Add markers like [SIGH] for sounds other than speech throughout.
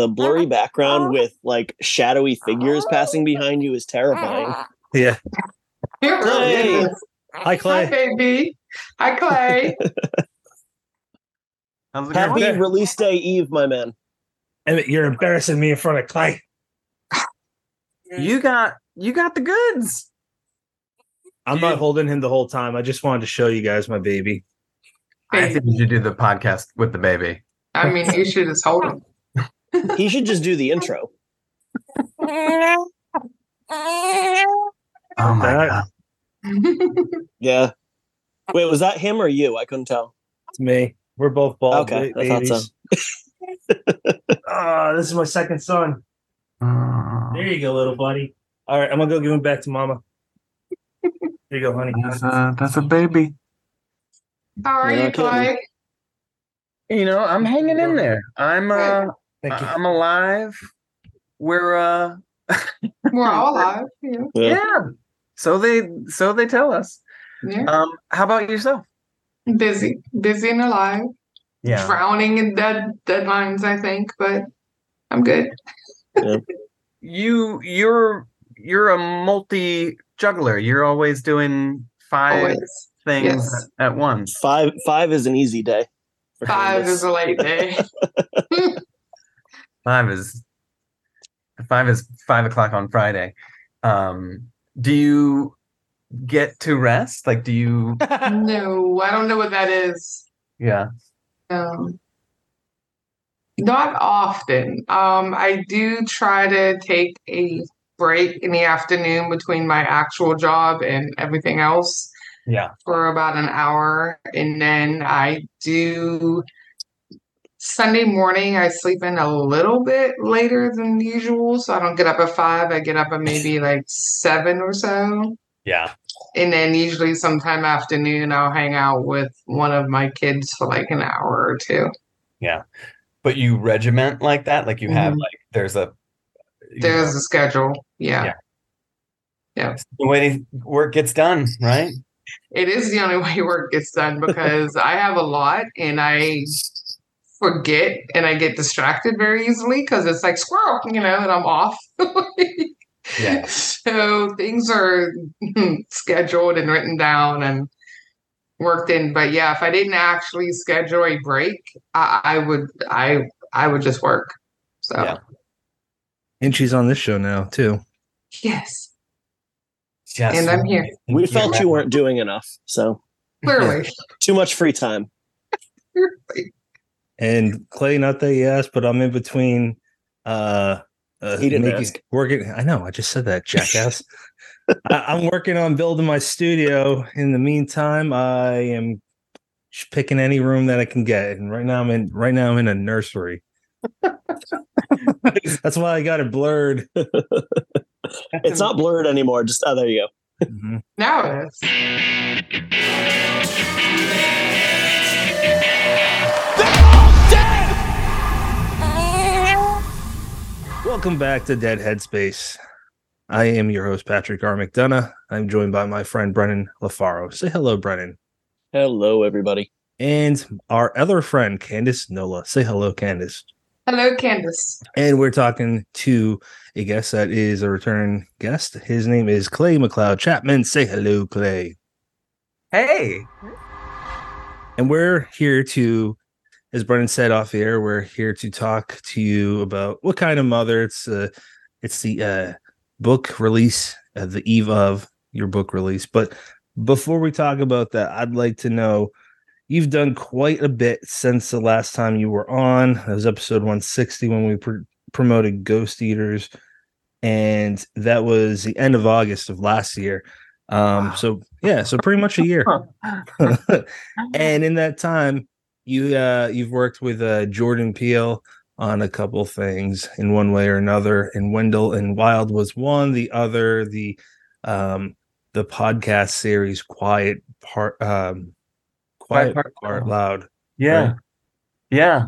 The blurry uh-huh. background oh. with like shadowy figures passing oh. behind you is terrifying. [LAUGHS] Yeah. It oh, really Hey. is. Hi, Hi, Clay. baby. Hi, Clay. [LAUGHS] How's Happy going? release day eve, my man. Emmett, you're embarrassing me in front of Clay. You got you got the goods. I'm not holding him the whole time. I just wanted to show you guys my baby. I think you should do the podcast with the baby. I mean, you should just hold him. He should just do the [LAUGHS] intro. Oh my god. [LAUGHS] Yeah. Wait, was that him or you? I couldn't tell. It's me. We're both bald Okay, ba- I thought so. babies. [LAUGHS] Ah, this is my second son. Oh, There you go, little buddy. All right, I'm gonna go give him back to mama. There you go, honey. that's a that's a baby. How are You're you, not You know, I'm hanging in there. I'm uh Thank you. I'm alive. We're uh We're all [LAUGHS] alive. Yeah. Yeah. yeah. So they so they tell us. yeah. Um how about yourself? Busy. Busy and alive. Yeah. Drowning in dead deadlines, I think, but I'm good. [LAUGHS] You you're you're a multi juggler. You're always doing five Always. things Yes. at, at once. Five five is an easy day. Five is a late day. [LAUGHS] Five is five is five o'clock on Friday. Um, do you get to rest? Like, do you? [LAUGHS] no, I don't know what that is. Yeah. Um, not often. Um, I do try to take a break in the afternoon between my actual job and everything else Yeah. for about an hour. And then I do Sunday morning, I sleep in a little bit later than usual. So I don't get up at five. I get up at maybe like seven or so. Yeah. And then usually sometime afternoon, I'll hang out with one of my kids for like an hour or two. Yeah. But you regiment like that? Like you have Mhm. like there's a There's know, a schedule. Yeah. Yeah. the way work gets done, right? It is the only [LAUGHS] way work gets done because I have a lot and I forget and I get distracted very easily because it's like squirrel, you know, and I'm off. [LAUGHS] Yeah. So things are [LAUGHS] scheduled and written down and worked in. But yeah, if I didn't actually schedule a break, I, I would I I would just work. So Yeah. And she's on this show now too. yes, Yes. and I'm here. We felt you weren't doing enough, so Clearly. [LAUGHS] too much free time. And Clay, not that you asked, but I'm in between. Uh, uh He didn't making- ask. Working. I know. I just said that, jackass. I, I'm working on building my studio. In the meantime, I am picking any room that I can get, and right now I'm in. Right now I'm in a nursery. [LAUGHS] That's why I got it blurred. [LAUGHS] It's not blurred anymore. Just oh, there you go. Mhm. Now it is. Welcome back to Dead Headspace. I am your host, Patrick R. McDonough. I'm joined by my friend Brennan LaFaro. Say hello, Brennan. Hello, everybody. And our other friend, Candace Nola. Say hello, Candace. Hello, Candace. And we're talking to a guest that is a return guest. His name is Clay McLeod Chapman. Say hello, Clay. Hey. And we're here to, as Brennan said off the air, we're here to talk to you about what kind of mother. It's uh, it's the uh, book release, uh, the eve of your book release. But before we talk about that, I'd like to know you've done quite a bit since the last time you were on. That was episode 160 when we pr- promoted Ghost Eaters, and that was the end of August of last year. Um, Wow. so yeah, so pretty much a year. [LAUGHS] [LAUGHS] and in that time, you uh you've worked with uh Jordan Peele on a couple things in one way or another. And Wendell and Wild was one, the other, the um the podcast series Quiet Part um Quiet, Quiet Part, Part Loud. Yeah. Right. Yeah.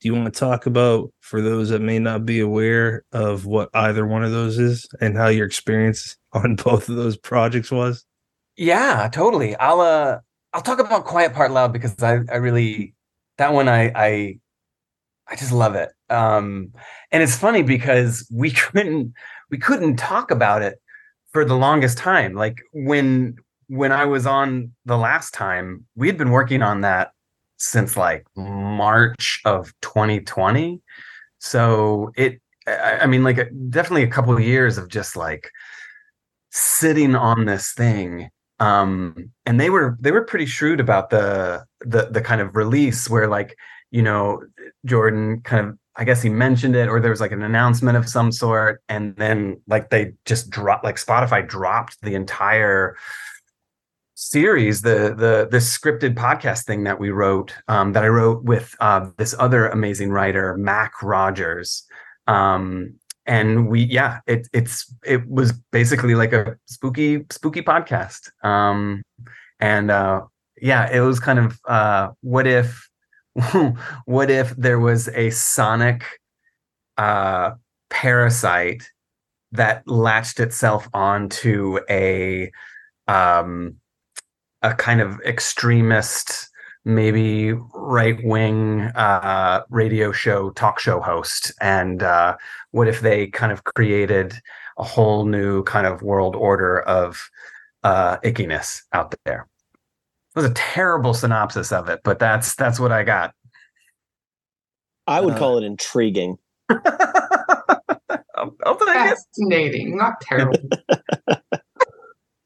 Do you want to talk about for those that may not be aware of what either one of those is and how your experience on [LAUGHS] both of those projects was? Yeah, totally. I'll uh I'll talk about Quiet Part Loud because I I really that one I I I just love it. um and it's funny because we [LAUGHS] couldn't we couldn't talk about it for the longest time. Like when when i was on the last time we had been working on that since like march of 2020 so it i, I mean like definitely a couple of years of just like sitting on this thing um and they were they were pretty shrewd about the the the kind of release where like you know jordan kind of i guess he mentioned it or there was like an announcement of some sort and then like they just dropped like spotify dropped the entire series the the this scripted podcast thing that we wrote um that i wrote with uh this other amazing writer mac rogers. Um and we yeah it it's it was basically like a spooky spooky podcast. Um and uh yeah it was kind of uh what if [LAUGHS] what if there was a sonic uh parasite that latched itself onto a um a kind of extremist maybe right wing uh, radio show, talk show host. And uh, what if they kind of created a whole new kind of world order of uh, ickiness out there? It was a terrible synopsis of it, but that's that's what I got. I would Uh, call it intriguing. I'll, I'll take it. Fascinating, not terrible. [LAUGHS] [LAUGHS]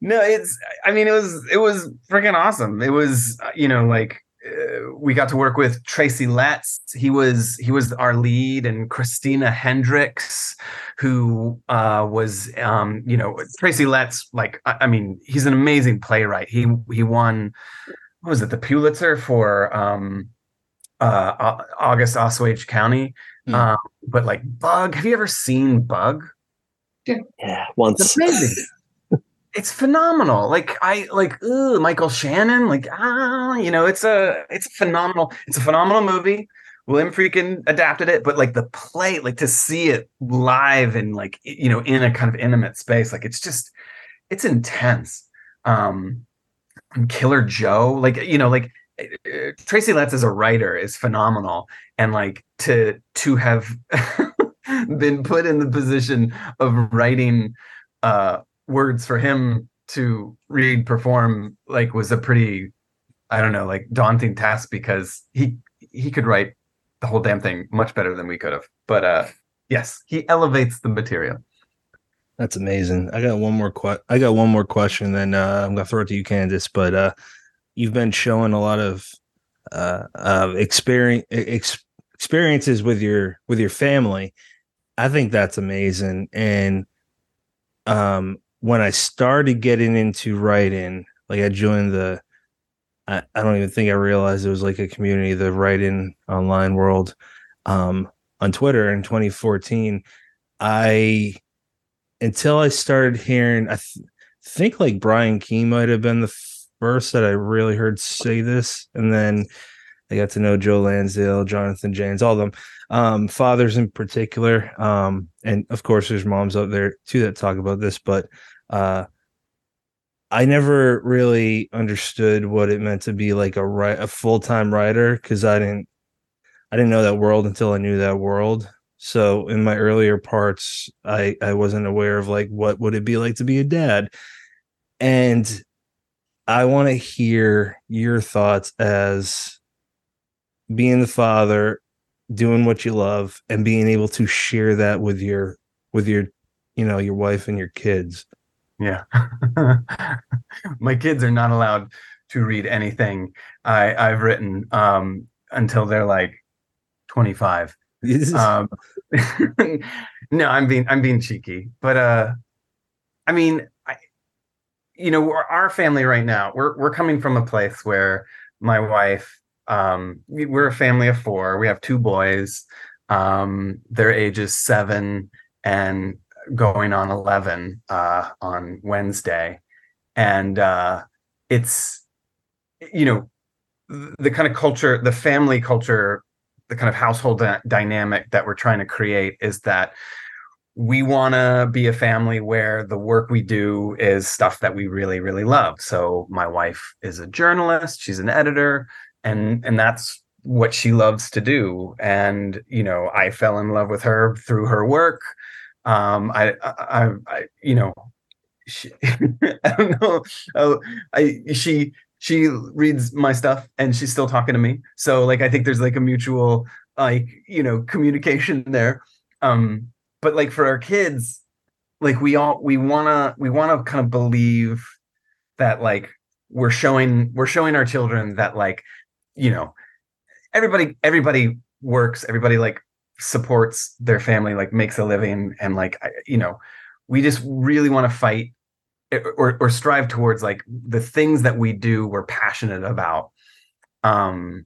No, it's. I mean, it was. It was freaking awesome. It was. uh, You know, like uh, we got to work with Tracy Letts. He was. He was our lead, and Christina Hendricks, who uh, was. Um, you know, Tracy Letts. Like, I, I mean, he's an amazing playwright. He he won. What was it? The Pulitzer for um, uh, August Osage County. Hmm. Um, but like Bug, have you ever seen Bug? Yeah, once. It's amazing. It's phenomenal. Like I like ooh, Michael Shannon. Like ah, you know, it's a it's a phenomenal. It's a phenomenal movie. William Friedkin adapted it, but like the play, like to see it live and like you know in a kind of intimate space, like it's just it's intense. Um, Killer Joe, like you know, like uh, Tracy Letts as a writer is phenomenal, and like to to have [LAUGHS] been put in the position of writing uh words for him to read perform like was a pretty i don't know like daunting task because he he could write the whole damn thing much better than we could have but uh yes he elevates the material That's amazing. I got one more que- I got one more question, then uh, I'm gonna throw it to you, Candace. But uh, you've been showing a lot of uh, uh, experience ex- experiences with your with your family. I think that's amazing. And um, when I started getting into writing, like I joined the, I, I don't even think I realized it was like a community, the writing online world, um, on Twitter in 2014. I until I started hearing, I th- think like Brian Keene might have been the first that I really heard say this, and then I got to know Joe Lansdale, Jonathan Janz, all of them, um, fathers in particular, um, and of course there's moms out there too that talk about this, but uh, I never really understood what it meant to be like a ri- a full time writer because I didn't I didn't know that world until I knew that world. So in my earlier parts, I I wasn't aware of like what would it be like to be a dad, and I want to hear your thoughts as being the father, doing what you love, and being able to share that with your with your you know your wife and your kids. Yeah. [LAUGHS] My kids are not allowed to read anything i i've written um until they're like 25 um [LAUGHS] no i'm being i'm being cheeky but uh i mean i you know we're, our family right now we're we're coming from a place where my wife um we- we're a family of four. We have two boys. Um their ages seven and going on 11 uh on wednesday. And uh it's you know the kind of culture the family culture the kind of household dy- dynamic that we're trying to create is that we want to be a family where the work we do is stuff that we really really love. So my wife is a journalist she's an editor and and that's what she loves to do. And you know i fell in love with her through her work um i i, I you know she, [LAUGHS] i don't know. Oh, i she she reads my stuff and she's still talking to me. So like i think there's like a mutual like you know communication there. Um but like for our kids like we all we want to we want to kind of believe that like we're showing we're showing our children that like you know everybody everybody works everybody like supports their family like makes a living and like you know we just really want to fight eh, or or strive towards like the things that we do we're passionate about um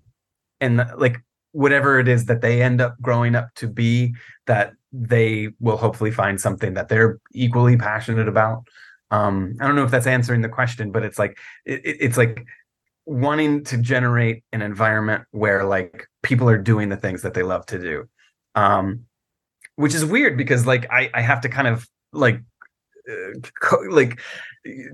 and like whatever it is that they end up growing up to be that they will hopefully find something that they're equally passionate about um i don't know if that's answering the question but it's like it, it's like wanting to generate an environment where like people are doing the things that they love to do um which is weird because like i i have to kind of like uh, co- like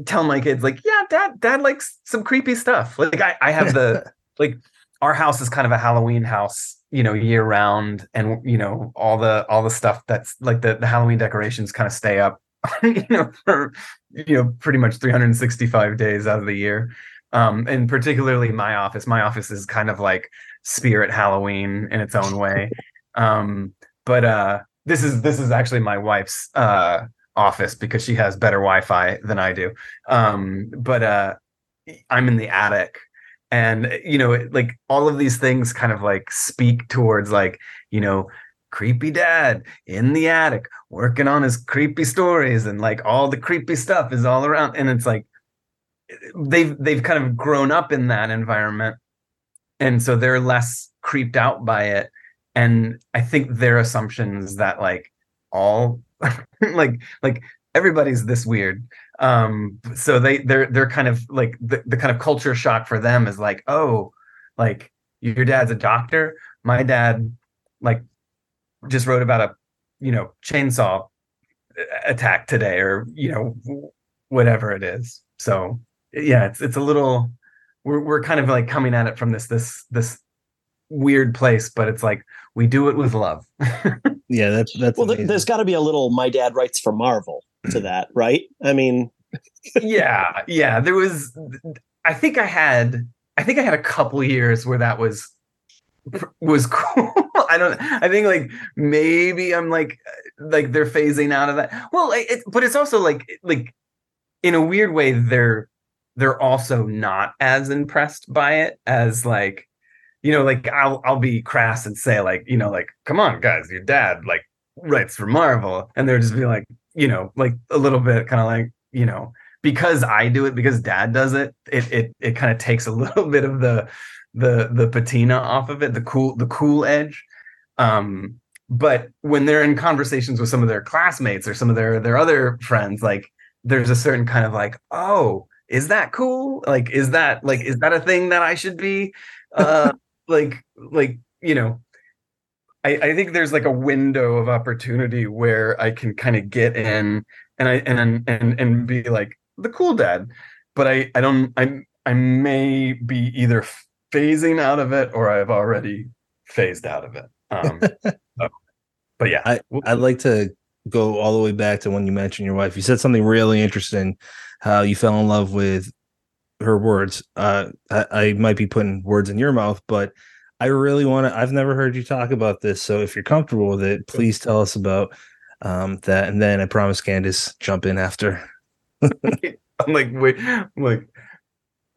tell my kids like yeah dad dad likes some creepy stuff. Like i i have the [LAUGHS] like our house is kind of a halloween house you know year round and you know all the all the stuff that's like the, the halloween decorations kind of stay up [LAUGHS] you know for you know pretty much 365 days out of the year. Um and particularly my office my office is kind of like spirit halloween in its own way um but uh this is this is actually my wife's uh office because she has better wi-fi than i do. Um but uh i'm in the attic and you know like all of these things kind of like speak towards like you know creepy dad in the attic working on his creepy stories and like all the creepy stuff is all around and it's like they've they've kind of grown up in that environment. And so they're less creeped out by it and i think their assumptions that like all [LAUGHS] like like everybody's this weird. Um so they they're they're kind of like the, the kind of culture shock for them is like oh like your dad's a doctor. My dad like just wrote about a you know chainsaw attack today or you know whatever it is. So yeah it's it's a little we're we're kind of like coming at it from this this this weird place but it's like we do it with love. [LAUGHS] Yeah that's that's well amazing. there's got to be a little my dad writes for marvel to [LAUGHS] that right? I mean yeah yeah there was i think i had i think i had a couple years where that was was [LAUGHS] cool. I don't i think like maybe i'm like like they're phasing out of that. Well it, but it's also like like in a weird way they're they're also not as impressed by it as like you know like i'll i'll be crass and say like you know like come on guys your dad like writes for marvel. And they're just be like you know like a little bit kind of like you know because i do it because dad does it it it, it kind of takes a [LAUGHS] little bit of the the the patina off of it the cool the cool edge. Um but when they're in conversations with some of their classmates or some of their their other friends like there's a certain kind of like oh is that cool? Like is that like is that a thing that i should be uh like like you know I, I think there's like a window of opportunity where I can kind of get in and I and and and be like the cool dad, but I I don't I I may be either phasing out of it or I've already phased out of it. Um, [LAUGHS] so, but yeah, I I'd like to go all the way back to when you mentioned your wife. You said something really interesting, how you fell in love with her words. Uh, I, I might be putting words in your mouth, but I really want to. I've never heard you talk about this, so if you're comfortable with it, please tell us about um, that. And then I promise Candace jump in after. [LAUGHS] I'm like, wait, I'm like,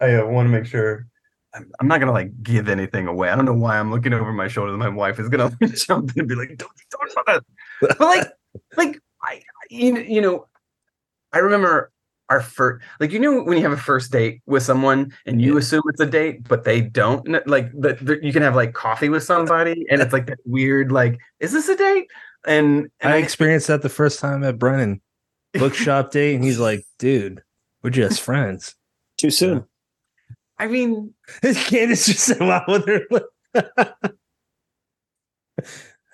I uh, want to make sure. I'm, I'm not gonna like give anything away. I don't know why I'm looking over my shoulder. My wife is gonna [LAUGHS] jump in and be like, "Don't talk about that." But like, like I, you, you know, I remember our first like you know when you have a first date with someone and you yeah. assume it's a date but they don't like that you can have like coffee with somebody and it's like that weird like is this a date? And, and I, I experienced that the first time at Brennan bookshop [LAUGHS] date and he's like dude we're just friends. Too soon. I mean [LAUGHS] Candace just said wow with her [LAUGHS]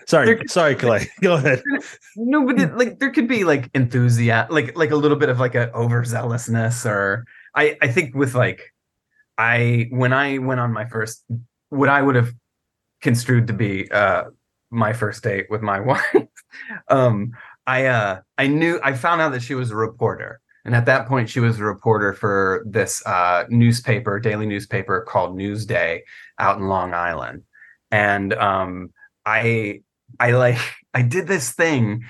Sorry, there, sorry, Clay. [LAUGHS] Go ahead. [LAUGHS] No, but it, like there could be like enthusiasm, like like a little bit of like a overzealousness, or I I think with like I when I went on my first, what I would have construed to be uh, my first date with my [LAUGHS] wife. um, I uh, I knew I found out that she was a reporter, and at that point, she was a reporter for this uh, newspaper, daily newspaper called Newsday, out in Long Island. And um, I I like I did this thing,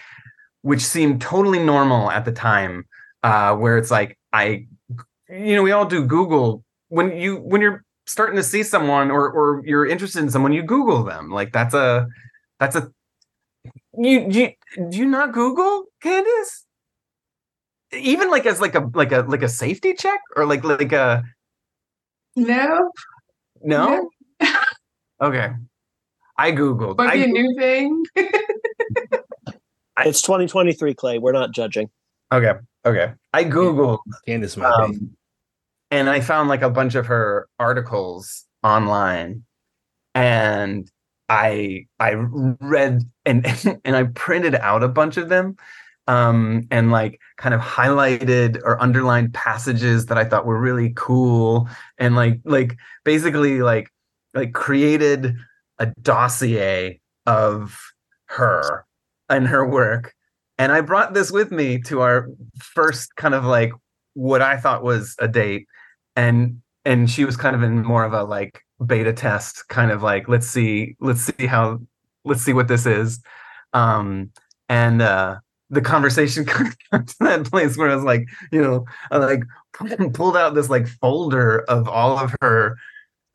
which seemed totally normal at the time, uh, where it's like I, you know, we all do Google when you when you're starting to see someone or or you're interested in someone, you Google them. Like that's a that's a you you do you not Google Candace? Even like as like a like a like a safety check or like like a No, no. [LAUGHS] okay, I googled. might I, be a new thing. It's 2023, Clay. We're not judging. okay, okay. I googled Candace might be. um, and I found like a bunch of her articles online, and I I read and [LAUGHS] and I printed out a bunch of them, um, and like kind of highlighted or underlined passages that I thought were really cool, and like like basically like like created a dossier of her and her work. And I brought this with me to our first kind of like what I thought was a date. And and she was kind of in more of a like beta test, kind of like, let's see, let's see how let's see what this is. Um and uh the conversation [LAUGHS] got to that place where I was like, you know, I like [LAUGHS] pulled out this like folder of all of her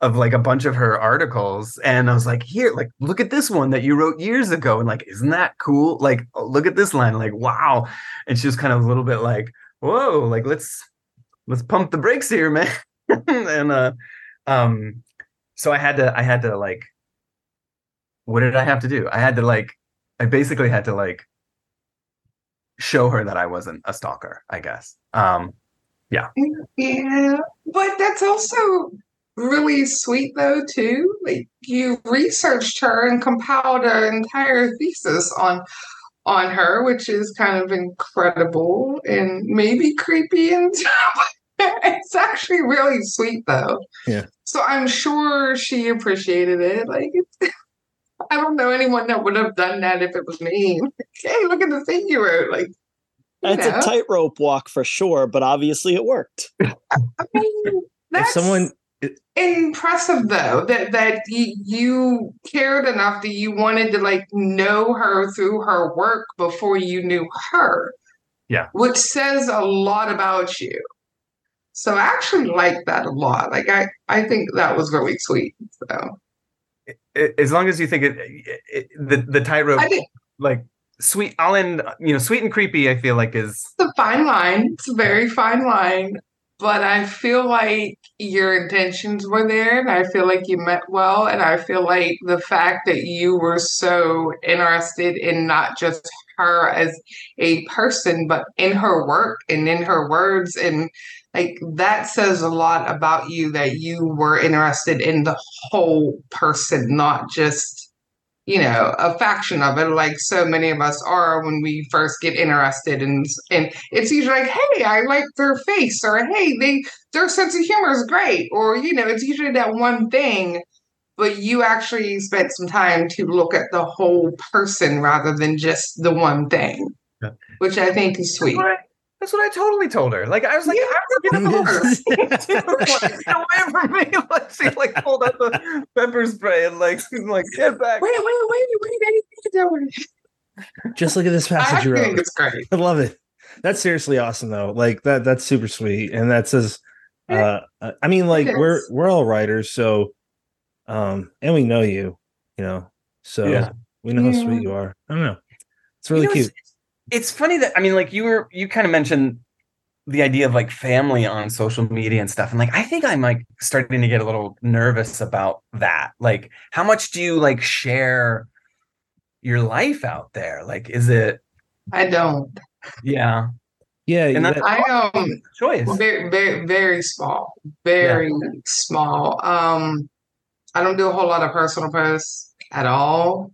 of like a bunch of her articles and I was like, here, like look at this one that you wrote years ago and like isn't that cool? Like oh, look at this line like wow. And she was kind of a little bit like, "Whoa, like let's let's pump the brakes here, man." [LAUGHS] and uh um so I had to I had to like what did I have to do? I had to like I basically had to like show her that I wasn't a stalker, I guess. Um yeah. Yeah, but that's also really sweet though too. Like you researched her and compiled an entire thesis on on her, which is kind of incredible and maybe creepy and [LAUGHS] it's actually really sweet though. Yeah. So I'm sure she appreciated it. Like [LAUGHS] I don't know anyone that would have done that if it was me. hey, look at the thing you wrote. Like you It's know. a tightrope walk for sure, but obviously it worked. [LAUGHS] I mean, If someone impressive though that that you, you cared enough that you wanted to like know her through her work before you knew her. Yeah. Which says a lot about you. So I actually like that a lot. Like I I think that was really sweet. So as long as you think it, it, it- the the tightrope like sweet I'll end you know sweet and creepy I feel like is it's a fine line. It's a very fine line. But I feel like your intentions were there and I feel like you meant well. And I feel like the fact that you were so interested in not just her as a person, but in her work and in her words. And like that says a lot about you that you were interested in the whole person, not just you know a faction of it like so many of us are when we first get interested in and it's usually like hey i like their face or hey they their sense of humor is great or you know it's usually that one thing but you actually spent some time to look at the whole person rather than just the one thing Yeah. which i think is sweet what, I, that's what I totally told her like I was like Yeah, I'm looking at the of course. Get away from me! Like she like pulled out the pepper spray and like [LAUGHS] like get back. wait wait wait wait I didn't do it. just look at this passage you think wrote. it's great I love it. That's seriously awesome though. Like that that's super sweet. And that says uh I mean like we're we're all writers, so um and we know you, you know. So Yeah. we know how sweet you are. I don't know. It's really You know, cute. It's, it's funny that I mean, like you were you kind of mentioned the idea of like family on social media and stuff, and like I think I'm like starting to get a little nervous about that. Like, how much do you like share your life out there? Like, is it i don't yeah? Yeah, And that- that- i um Choice. very very very small very small um i don't do a whole lot of personal posts at all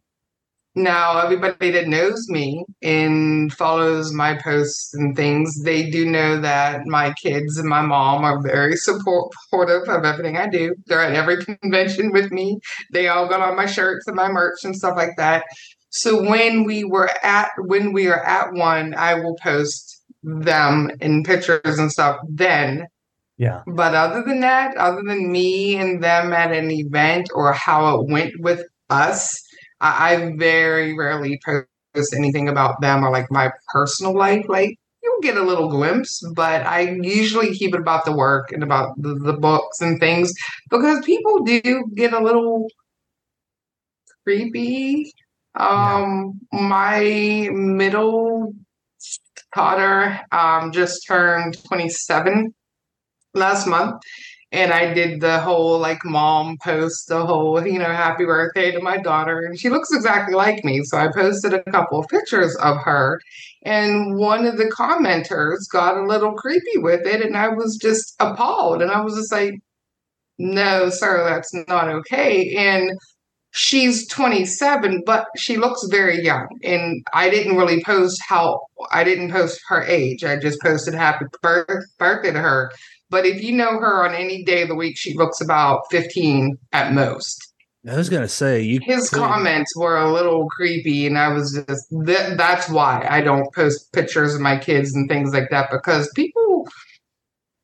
now everybody that knows me and follows my posts and things, they do know that my kids and my mom are very support- supportive of everything I do. They're at every [LAUGHS] convention with me. They all got on my shirts and my merch and stuff like that. So when we were at when we are at one, I will post them in pictures and stuff then. Yeah. But other than that, other than me and them at an event or how it went with us, I, I very rarely post anything about them or like my personal life. Like you'll get a little glimpse, but I usually keep it about the work and about the, the books and things because people do get a little creepy. Um, my middle daughter um just turned 27 last month and I did the whole like mom post, the whole, you know, happy birthday to my daughter. And she looks exactly like me. So I posted a couple of pictures of her. And one of the commenters got a little creepy with it. And I was just appalled. And I was just like, no, sir, that's not okay. And she's 27, but she looks very young. And I didn't really post how, I didn't post her age. I just posted happy birth, birthday to her. But if you know her on any day of the week, she looks about 15 at most. I was gonna say you. His could- comments were a little creepy, and I was just that, that's why I don't post pictures of my kids and things like that because people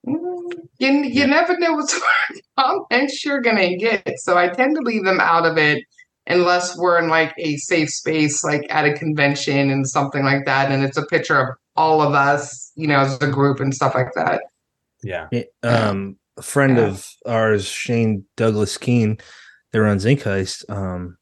you, you never know what sort of comments you're gonna get. So I tend to leave them out of it unless we're in like a safe space, like at a convention and something like that, and it's a picture of all of us, you know, as a group and stuff like that. Yeah. Yeah, Um, a friend Yeah. of ours, Shane Douglas Keene, that runs Ink Heist, um,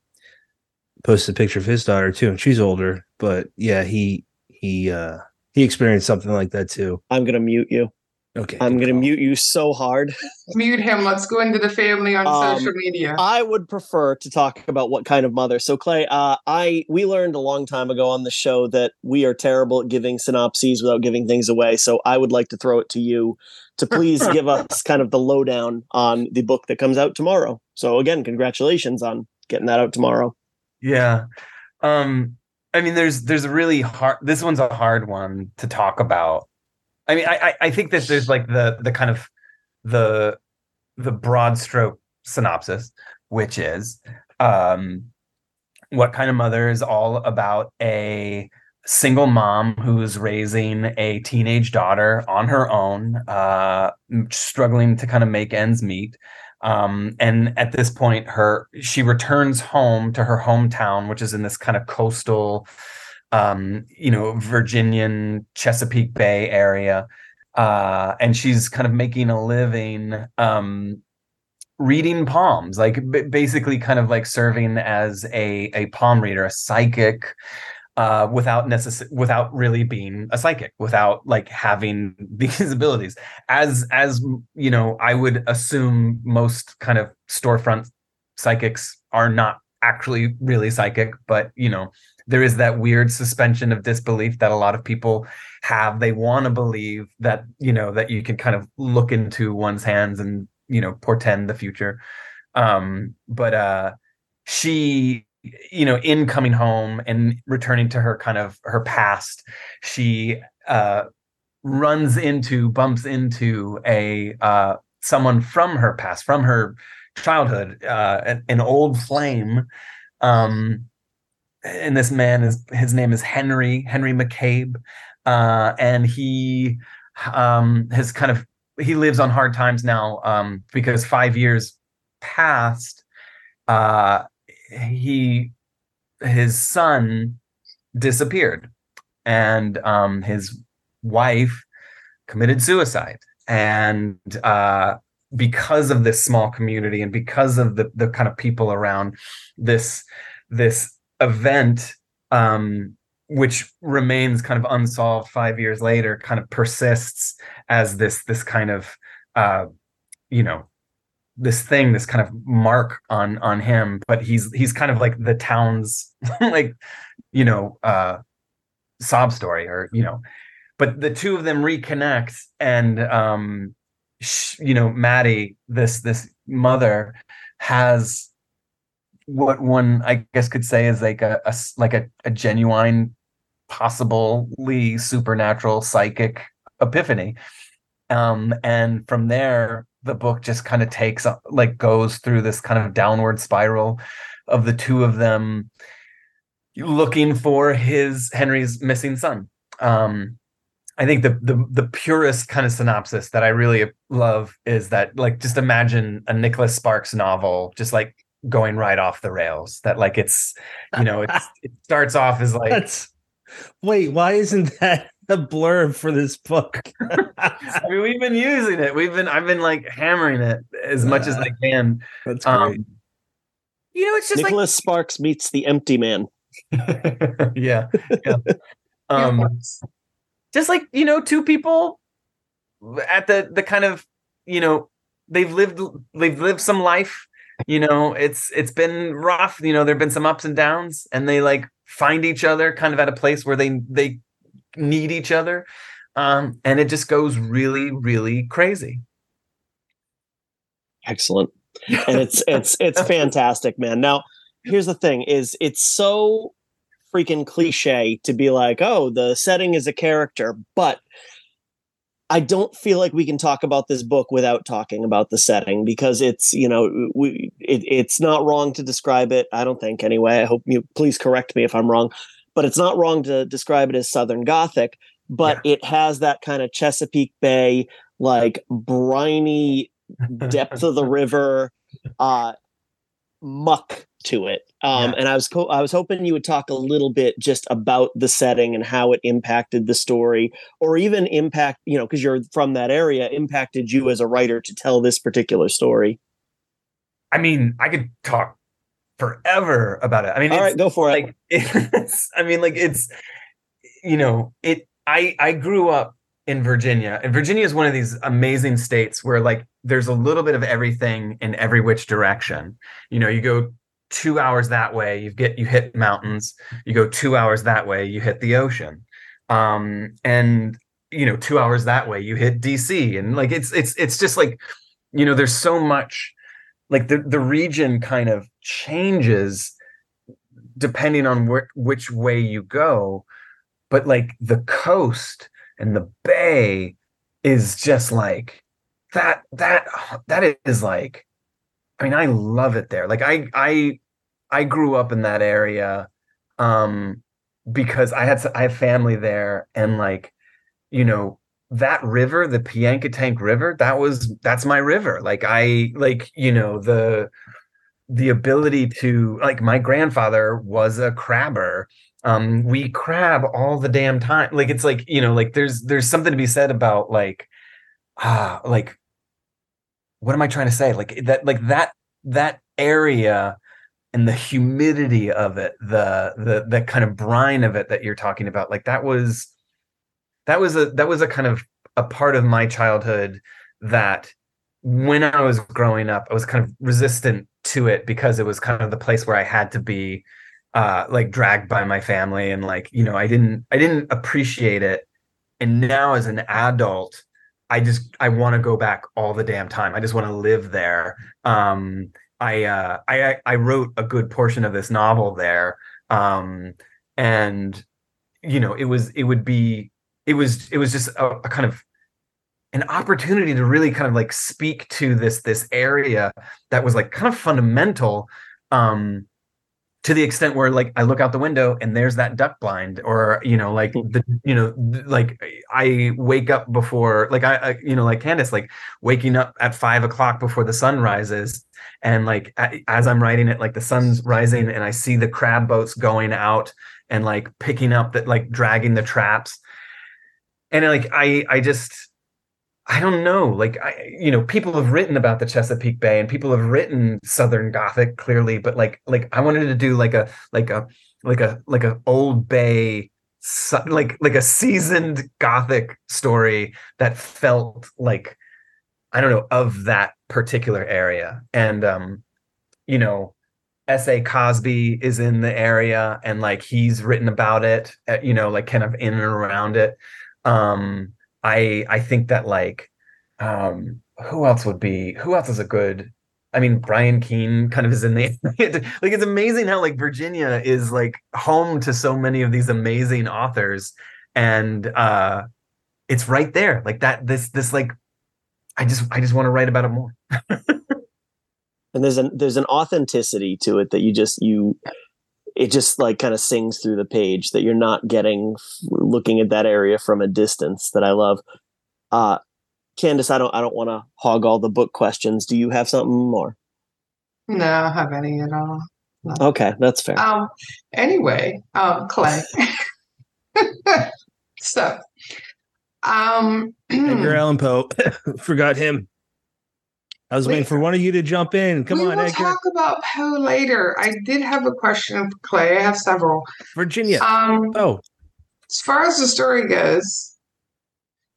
posted a picture of his daughter too, and she's older. But yeah, he he uh he experienced something like that too. I'm gonna mute you. Okay, I'm gonna mute you so hard. Mute him. Let's go into the family on Um, social media. I would prefer to talk about what kind of mother. So Clay, uh, I we learned a long time ago on the show that we are terrible at giving synopses without giving things away. So I would like to throw it to you to [LAUGHS] please give us kind of the lowdown on the book that comes out tomorrow. So again, congratulations on getting that out tomorrow. Yeah. Um I mean there's there's a really hard this one's a hard one to talk about. I mean I I, think that there's like the the kind of the the broad stroke synopsis which is um what kind of mother is all about a single mom who's raising a teenage daughter on her own uh struggling to kind of make ends meet. Um, and at this point her she returns home to her hometown which is in this kind of coastal um, you know virginian chesapeake bay area uh, and she's kind of making a living um, reading palms like b- basically kind of like serving as a a palm reader a psychic uh, without necess- without really being a psychic, without like having [LAUGHS] these abilities. As as you know, I would assume most kind of storefront psychics are not actually really psychic, but you know, there is that weird suspension of disbelief that a lot of people have. They want to believe that you know that you can kind of look into one's hands and you know portend the future. Um, but uh, she you know in coming home and returning to her kind of her past she uh runs into bumps into a uh someone from her past from her childhood uh an, an old flame um and this man is his name is henry henry mccabe uh and he um has kind of he lives on hard times now um because five years passed uh he his son disappeared and um his wife committed suicide. And uh because of this small community and because of the the kind of people around this this event um which remains kind of unsolved 5 years later kind of persists as this this kind of uh you know this thing this kind of mark on on him. But he's he's kind of like the town's [LAUGHS] like you know uh sob story or you know. But the two of them reconnect and um sh- you know maddie this this mother has what one I guess could say is like a, a like a, a genuine, possibly supernatural psychic epiphany. Um, and from there, the book just kind of takes like goes through this kind of downward spiral of the two of them looking for his Henry's missing son. Um, I think the the the purest kind of synopsis that I really love is that like just imagine a Nicholas Sparks novel just like going right off the rails. That like it's you know it's, [LAUGHS] it starts off as like That's wait, why isn't that a blurb for this book? [LAUGHS] I mean we've been using it. We've been I've been like hammering it as much as I can. That's great. Um, you know, it's just Nicholas Sparks meets the empty man. [LAUGHS] yeah, yeah. Um, just like you know two people at the the kind of you know they've lived they've lived some life you know it's it's been rough you know there've been some ups and downs and they like find each other kind of at a place where they they need each other um and it just goes really really crazy Excellent. and it's [LAUGHS] it's it's fantastic, man. Now, here's the thing: is it's so freaking cliche to be like, oh, the setting is a character, but I don't feel like we can talk about this book without talking about the setting because it's you know we it, it's not wrong to describe it. I don't think anyway. I hope you please correct me if I'm wrong, but it's not wrong to describe it as Southern Gothic. But it has that kind of Chesapeake Bay, like briny [LAUGHS] depth of the river uh muck to it. Um Yeah. and i was co- i was hoping you would talk a little bit just about the setting and how it impacted the story or even impact you know because you're from that area impacted you as a writer to tell this particular story. I mean i could talk forever about it. I mean all it's- right go for it. like [LAUGHS] it's i mean like it's you know it i i grew up in virginia and virginia is one of these amazing states where like there's a little bit of everything in every which direction. You know you go two hours that way you get you hit mountains. You go two hours that way you hit the ocean. Um and you know two hours that way you hit dc and like it's it's it's just like you know there's so much like the the region kind of changes depending on which way you go. But like the coast and the bay is just like that that that is like i mean i love it there. Like i i i grew up in that area um because i had i have family there and like you know that river the Piankatank river that was that's my river. Like i like you know the the ability to like my grandfather was a crabber. Um we crab all the damn time. Like it's like you know like there's there's something to be said about like ah like what am i trying to say like that like that that area and the humidity of it the the the kind of brine of it that you're talking about like that was that was a that was a kind of a part of my childhood that when I was growing up, I was kind of resistant to it because it was kind of the place where I had to be uh like dragged by my family and like, you know, I didn't I didn't appreciate it. And now as an adult, I just I want to go back all the damn time. I just want to live there. Um I uh I I wrote a good portion of this novel there. Um and you know, it was it would be it was it was just a, a kind of an opportunity to really kind of like speak to this this area that was like kind of fundamental um to the extent where like I look out the window and there's that duck blind or you know like mm-hmm. the you know like I wake up before like I, I you know like Candace like waking up at five o'clock before the sun rises and like as I'm writing it like the sun's rising and I see the crab boats going out and like picking up that like dragging the traps. And like I I just I don't know. Like I, you know, people have written about the Chesapeake Bay and people have written Southern Gothic clearly, but like, like I wanted to do like a, like a, like a, like a old Bay, like, like a seasoned Gothic story that felt like, I don't know, of that particular area. And, um, you know, S.A. Cosby is in the area and like he's written about it, uh, you know, like kind of in and around it. Um, I I think that like um who else would be who else is a good I mean, Brian Keene kind of is in the [LAUGHS] like. It's amazing how like Virginia is like home to so many of these amazing authors, and uh it's right there. Like that. This this like, I just I just want to write about it more. [LAUGHS] and there's an there's an authenticity to it that you just you it just like kind of sings through the page that you're not getting looking at that area from a distance that I love. Uh Candace, I don't I don't want to hog all the book questions. Do you have something more? No, I don't have any at all. No. Okay, that's fair. Um anyway, um Clay. [LAUGHS] so um Edgar [CLEARS THROAT] Allan Poe. [LAUGHS] Forgot him. I was Wait. waiting for one of you to jump in. Come on, we on, will Edgar. talk about Poe later. I did have a question for Clay. I have several. Virginia. Um oh, as far as the story goes,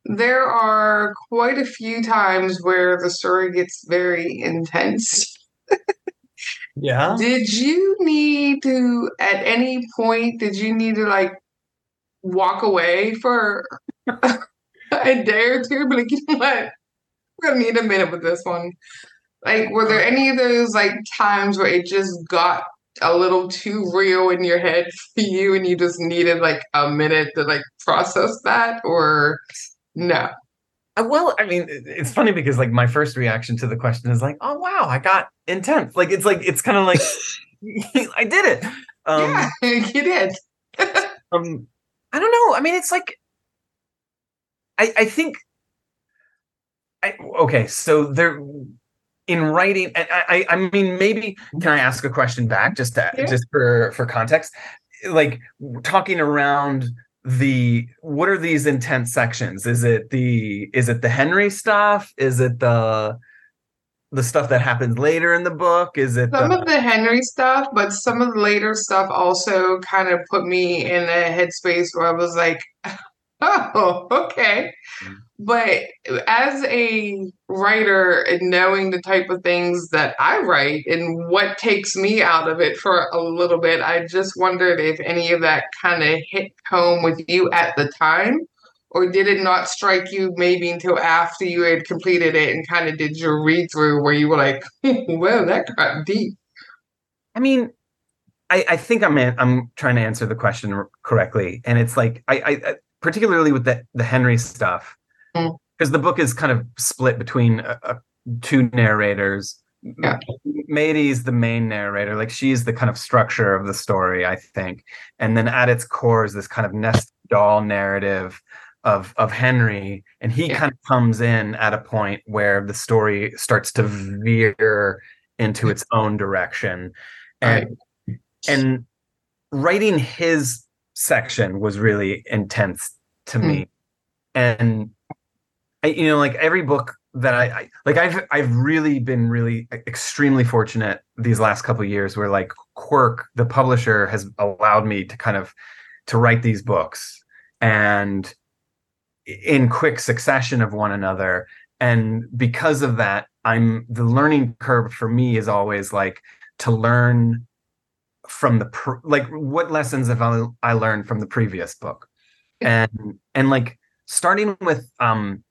there are quite a few times where the story gets very intense. [LAUGHS] Yeah. Did you need to, at any point, did you need to like walk away for [LAUGHS] a day or two? But like, you know what? Gonna need a minute with this one. Like, were there any of those like times where it just got a little too real in your head for you and you just needed like a minute to like process that or no? Uh, Well, I mean, it's funny because like my first reaction to the question is like, oh wow, I got intense. Like it's like it's kind of like [LAUGHS] [LAUGHS] I did it. Um, yeah, [LAUGHS] you did. um i don't know i mean it's like i i think i okay so there in writing i i, I mean maybe can i ask a question back just to Yeah. just for for context? Like talking around the what are these intense sections? Is it the is it the henry stuff? Is it the the stuff that happens later in the book? Is it Some the, of the Henry stuff, but some of the later stuff also kind of put me in a headspace where I was like, [LAUGHS] oh, okay. Mm. But as a writer and knowing the type of things that I write and what takes me out of it for a little bit, I just wondered if any of that kind of hit home with you at the time. Or did it not strike you maybe until after you had completed it and kind of did your read through where you were like, [LAUGHS] well, that got deep. I mean, I, I think I'm I'm trying to answer the question correctly, and it's like I, I particularly with the the Henry stuff. Because the book is kind of split between uh, uh, two narrators. Yeah. Maidie's the main narrator, like she's the kind of structure of the story, I think, and then at its core is this kind of nest doll narrative of of Henry, and he Yeah. kind of comes in at a point where the story starts to veer into its own direction, and and writing his section was really intense to me. And I, you know like every book that I, I like i've i've really been really extremely fortunate these last couple of years where like quirk the publisher has allowed me to kind of to write these books and in quick succession of one another. And because of that i'm the learning curve for me is always like to learn from the pr- like what lessons have I, I learned from the previous book? And and like starting with um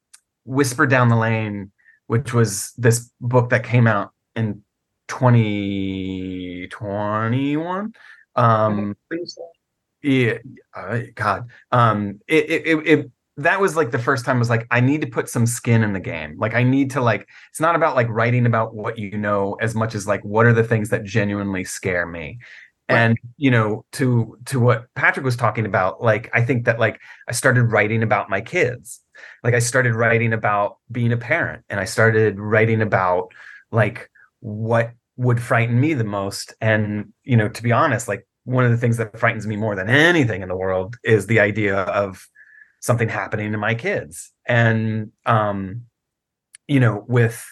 whisper down the lane which was this book that came out in 2021 um yeah uh, god. Um it, it it it that was like the first time I was like I need to put some skin in the game. Like I need to like it's not about like writing about what you know as much as like what are the things that genuinely scare me Right. and you know to to what patrick was talking about like i think that like i started writing about my kids. Like i started writing about being a parent and i started writing about like what would frighten me the most. And you know to be honest like one of the things that frightens me more than anything in the world is the idea of something happening to my kids. And um you know with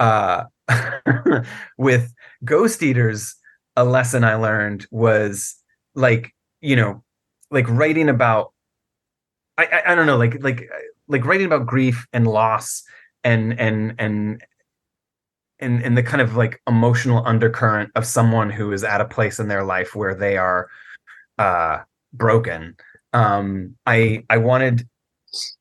uh [LAUGHS] with ghost eaters a lesson i learned was like you know like writing about I, I i don't know like like like writing about grief and loss and and and and and the kind of like emotional undercurrent of someone who is at a place in their life where they are uh broken. Um i i wanted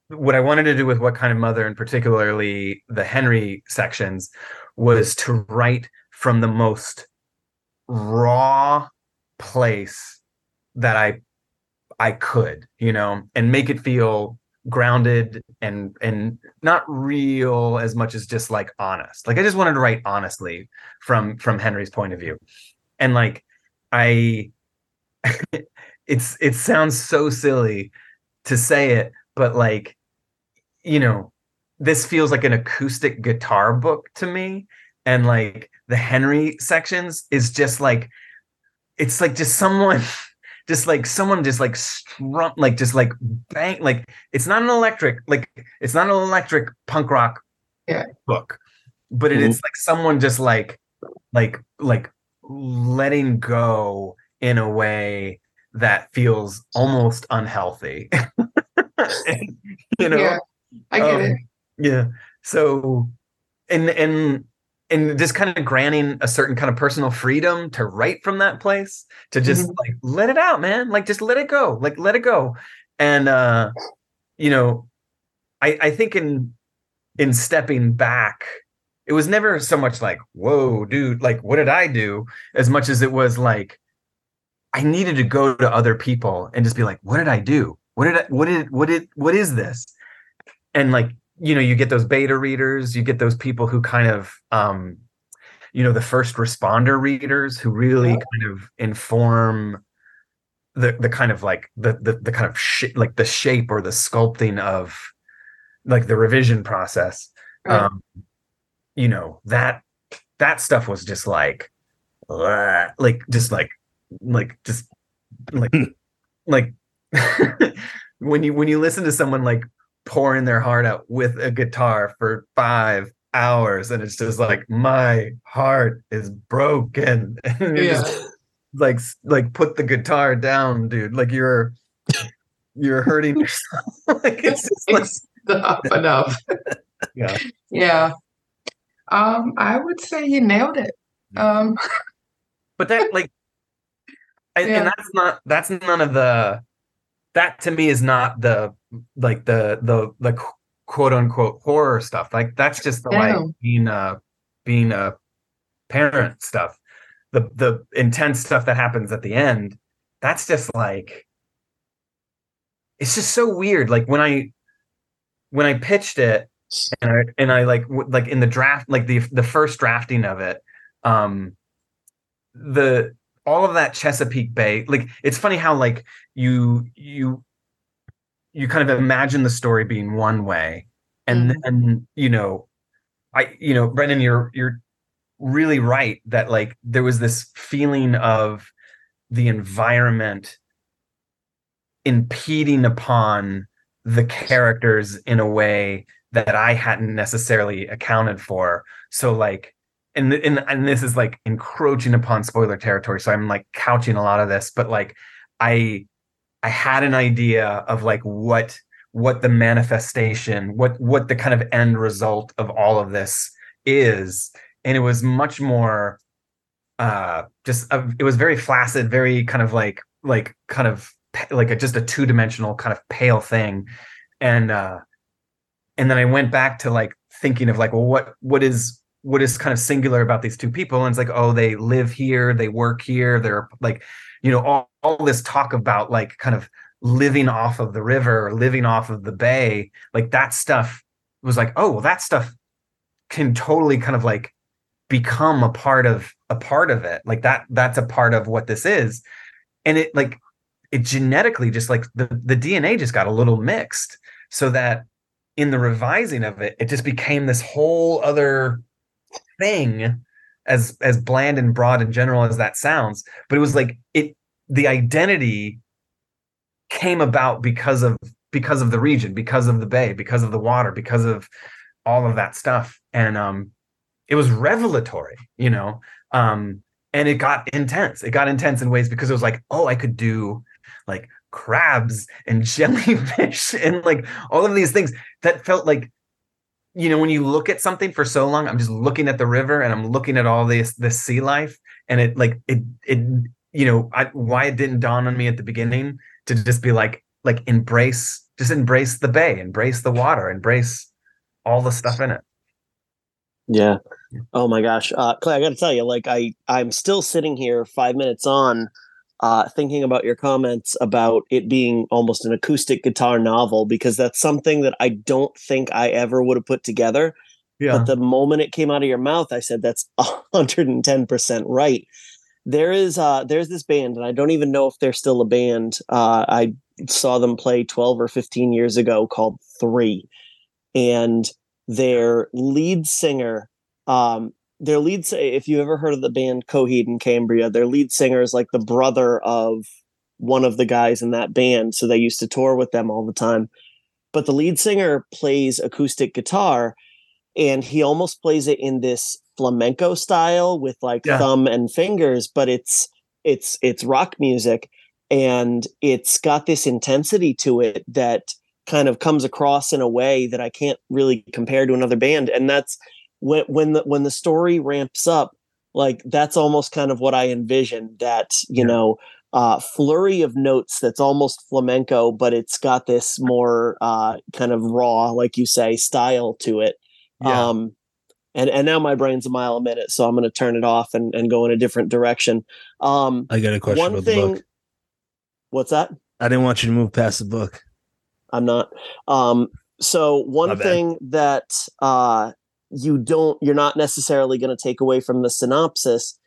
what i wanted to do with what kind of mother and particularly the henry sections was to write from the most raw place that I I could, you know, and make it feel grounded and and not real as much as just like honest. Like I just wanted to write honestly from from Henry's point of view. And like I [LAUGHS] it's it sounds so silly to say it, but like you know, this feels like an acoustic guitar book to me and like the Henry sections is just like it's like just someone [LAUGHS] just like someone just like strum like just like bang like it's not an electric like it's not an electric punk rock yeah. book but it, mm-hmm. it's like someone just like like like letting go in a way that feels almost unhealthy [LAUGHS] you know yeah, i get um, it yeah so and and and just kind of granting a certain kind of personal freedom to write from that place to just mm-hmm. like let it out man like just let it go like let it go. And uh you know i i think in in stepping back it was never so much like whoa dude like what did i do? As much as it was like i needed to go to other people and just be like what did i do? What did i what did what did what is this? And like you know you get those beta readers you get those people who kind of um you know the first responder readers who really kind of inform the the kind of like the the, the kind of sh- like the shape or the sculpting of like the revision process. Right. um you know that that stuff was just like uh, like just like like just like like [LAUGHS] when you when you listen to someone like pouring their heart out with a guitar for five hours and it's just like my heart is broken. [LAUGHS] And yeah. Just, like like put the guitar down dude. Like you're you're hurting [LAUGHS] yourself. [LAUGHS] Like it's just like stop enough. Yeah. Yeah. Um i would say you nailed it. Um but that like yeah. and that's not that's none of the that to me is not the like the the the quote unquote horror stuff. Like that's just the like being a being a parent stuff. The the intense stuff that happens at the end, that's just like it's just so weird. Like when I when I pitched it and I and I like like in the draft like the the first drafting of it, um the all of that Chesapeake Bay, like it's funny how like you you you kind of imagine the story being one way, and mm-hmm. then you know, I you know, Brendan, you're you're really right that like there was this feeling of the environment impeding upon the characters in a way that I hadn't necessarily accounted for. So like and and and this is like encroaching upon spoiler territory so i'm like couching a lot of this but like i i had an idea of like what what the manifestation what what the kind of end result of all of this is and it was much more uh just a, it was very flaccid very kind of like like kind of like a, just a two-dimensional kind of pale thing and uh and then i went back to like thinking of like well what what is what is kind of singular about these two people and it's like oh they live here they work here they're like you know all, all this talk about like kind of living off of the river or living off of the bay like that stuff was like oh well that stuff can totally kind of like become a part of a part of it. Like that that's a part of what this is. And it like it genetically just like the, the dna just got a little mixed so that in the revising of it it just became this whole other thing as as bland and broad and general as that sounds but it was like it the identity came about because of because of the region because of the bay because of the water because of all of that stuff. And um it was revelatory you know? Um and it got intense. It got intense in ways because it was like oh i could do like crabs and [LAUGHS] jellyfish and like all of these things that felt like you know when you look at something for so long i'm just looking at the river and i'm looking at all this this sea life and it like it it you know I, why it didn't dawn on me at the beginning to just be like like embrace just embrace the bay embrace the water embrace all the stuff in it. Yeah. Oh my gosh, uh, Clay, I got to tell you, like I, I'm still sitting here five minutes on, uh, thinking about your comments about it being almost an acoustic guitar novel because that's something that I don't think I ever would have put together. Yeah. But the moment it came out of your mouth, I said that's 110% right. There is uh there's this band, and I don't even know if they're still a band. Uh I saw them play 12 or 15 years ago called Three. And their lead singer, um, their lead say if you've ever heard of the band Coheed and Cambria, their lead singer is like the brother of one of the guys in that band. So they used to tour with them all the time. But the lead singer plays acoustic guitar and he almost plays it in this flamenco style with like Yeah. thumb and fingers but it's it's it's rock music and it's got this intensity to it that kind of comes across in a way that I can't really compare to another band and that's when when the when the story ramps up like that's almost kind of what I envision that you Yeah. know uh flurry of notes that's almost flamenco but it's got this more uh kind of raw like you say style to it Yeah. um, and and now my brain's a mile a minute, so I'm going to turn it off and, and go in a different direction. Um, I got a question one about the thing. book. What's that? I didn't want you to move past the book. I'm not. Um, so one thing that uh, you don't, you're not necessarily going to take away from the synopsis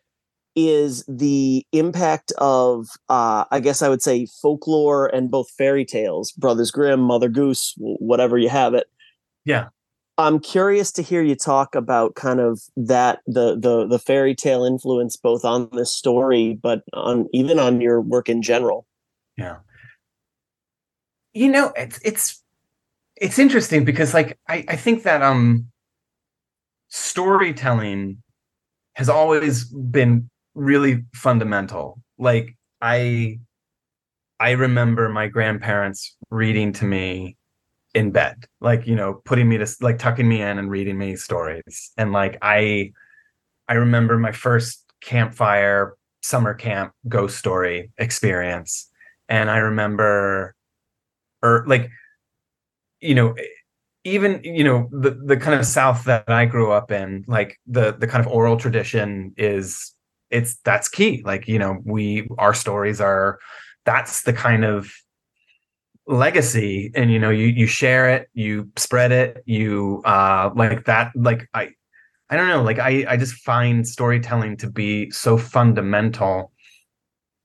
is the impact of, uh, I guess I would say, folklore and both fairy tales, Brothers Grimm, Mother Goose, whatever you have it. Yeah. I'm curious to hear you talk about kind of that the the the fairy tale influence both on this story, but on even on your work in general. Yeah. You know, it's it's it's interesting because like I, I think that um storytelling has always been really fundamental. Like I I remember my grandparents reading to me in bed, like you know, putting me to like tucking me in and reading me stories. And like I I remember my first campfire summer camp ghost story experience and i remember or like you know even you know the the kind of south that i grew up in like the the kind of oral tradition is it's that's key. Like you know we our stories are that's the kind of legacy and you know you you share it you spread it you uh like that like i i don't know like i i just find storytelling to be so fundamental.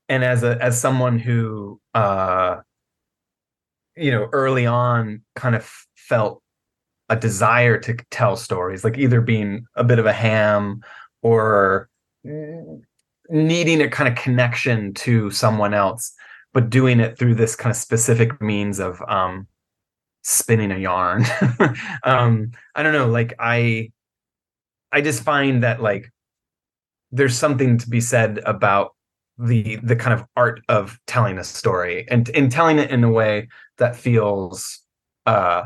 And as a as someone who uh you know early on kind of felt a desire to tell stories like either being a bit of a ham or needing a kind of connection to someone else but doing it through this kind of specific means of um spinning a yarn. [LAUGHS] Um i don't know like i i just find that like there's something to be said about the the kind of art of telling a story and in telling it in a way that feels uh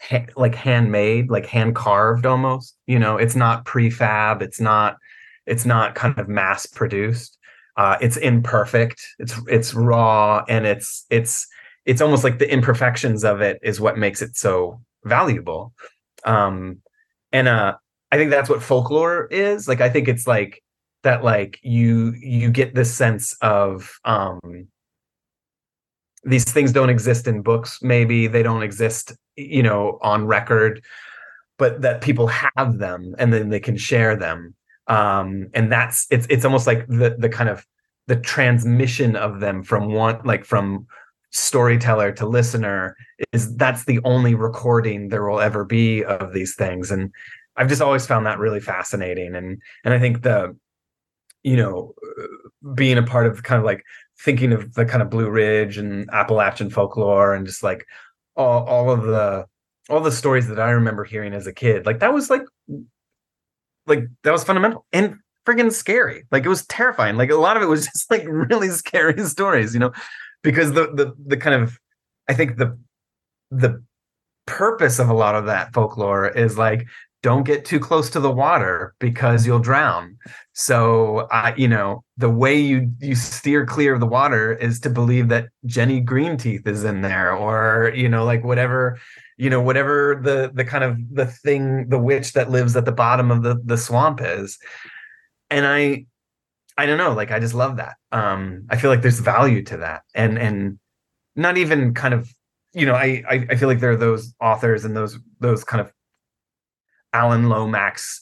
ha- like handmade like hand carved almost you know? It's not prefab it's not it's not kind of mass produced uh it's imperfect it's it's raw and it's it's it's almost like the imperfections of it is what makes it so valuable. Um and uh i think that's what folklore is like i think it's like that like you you get this sense of um these things don't exist in books. Maybe they don't exist you know on record but that people have them and then they can share them. Um and that's it's it's almost like the the kind of the transmission of them from one like from storyteller to listener is that's the only recording there will ever be of these things. And i've just always found that really fascinating. And and i think the you know uh, being a part of kind of like thinking of the kind of blue ridge and appalachian folklore and just like all, all of the all the stories that i remember hearing as a kid like that was like like that was fundamental and friggin' scary. Like it was terrifying. Like a lot of it was [LAUGHS] just like really scary [LAUGHS] stories you know? Because the the the kind of i think the the purpose of a lot of that folklore is like don't get too close to the water because you'll drown. So I, you know, the way you you steer clear of the water is to believe that Jenny Greenteeth is in there, or you know, like whatever, you know, whatever the the kind of the thing, the witch that lives at the bottom of the the swamp is. And I, I don't know, like I just love that. Um, I feel like there's value to that, and and not even kind of, you know, I I, I feel like there are those authors and those those kind of Alan Lomax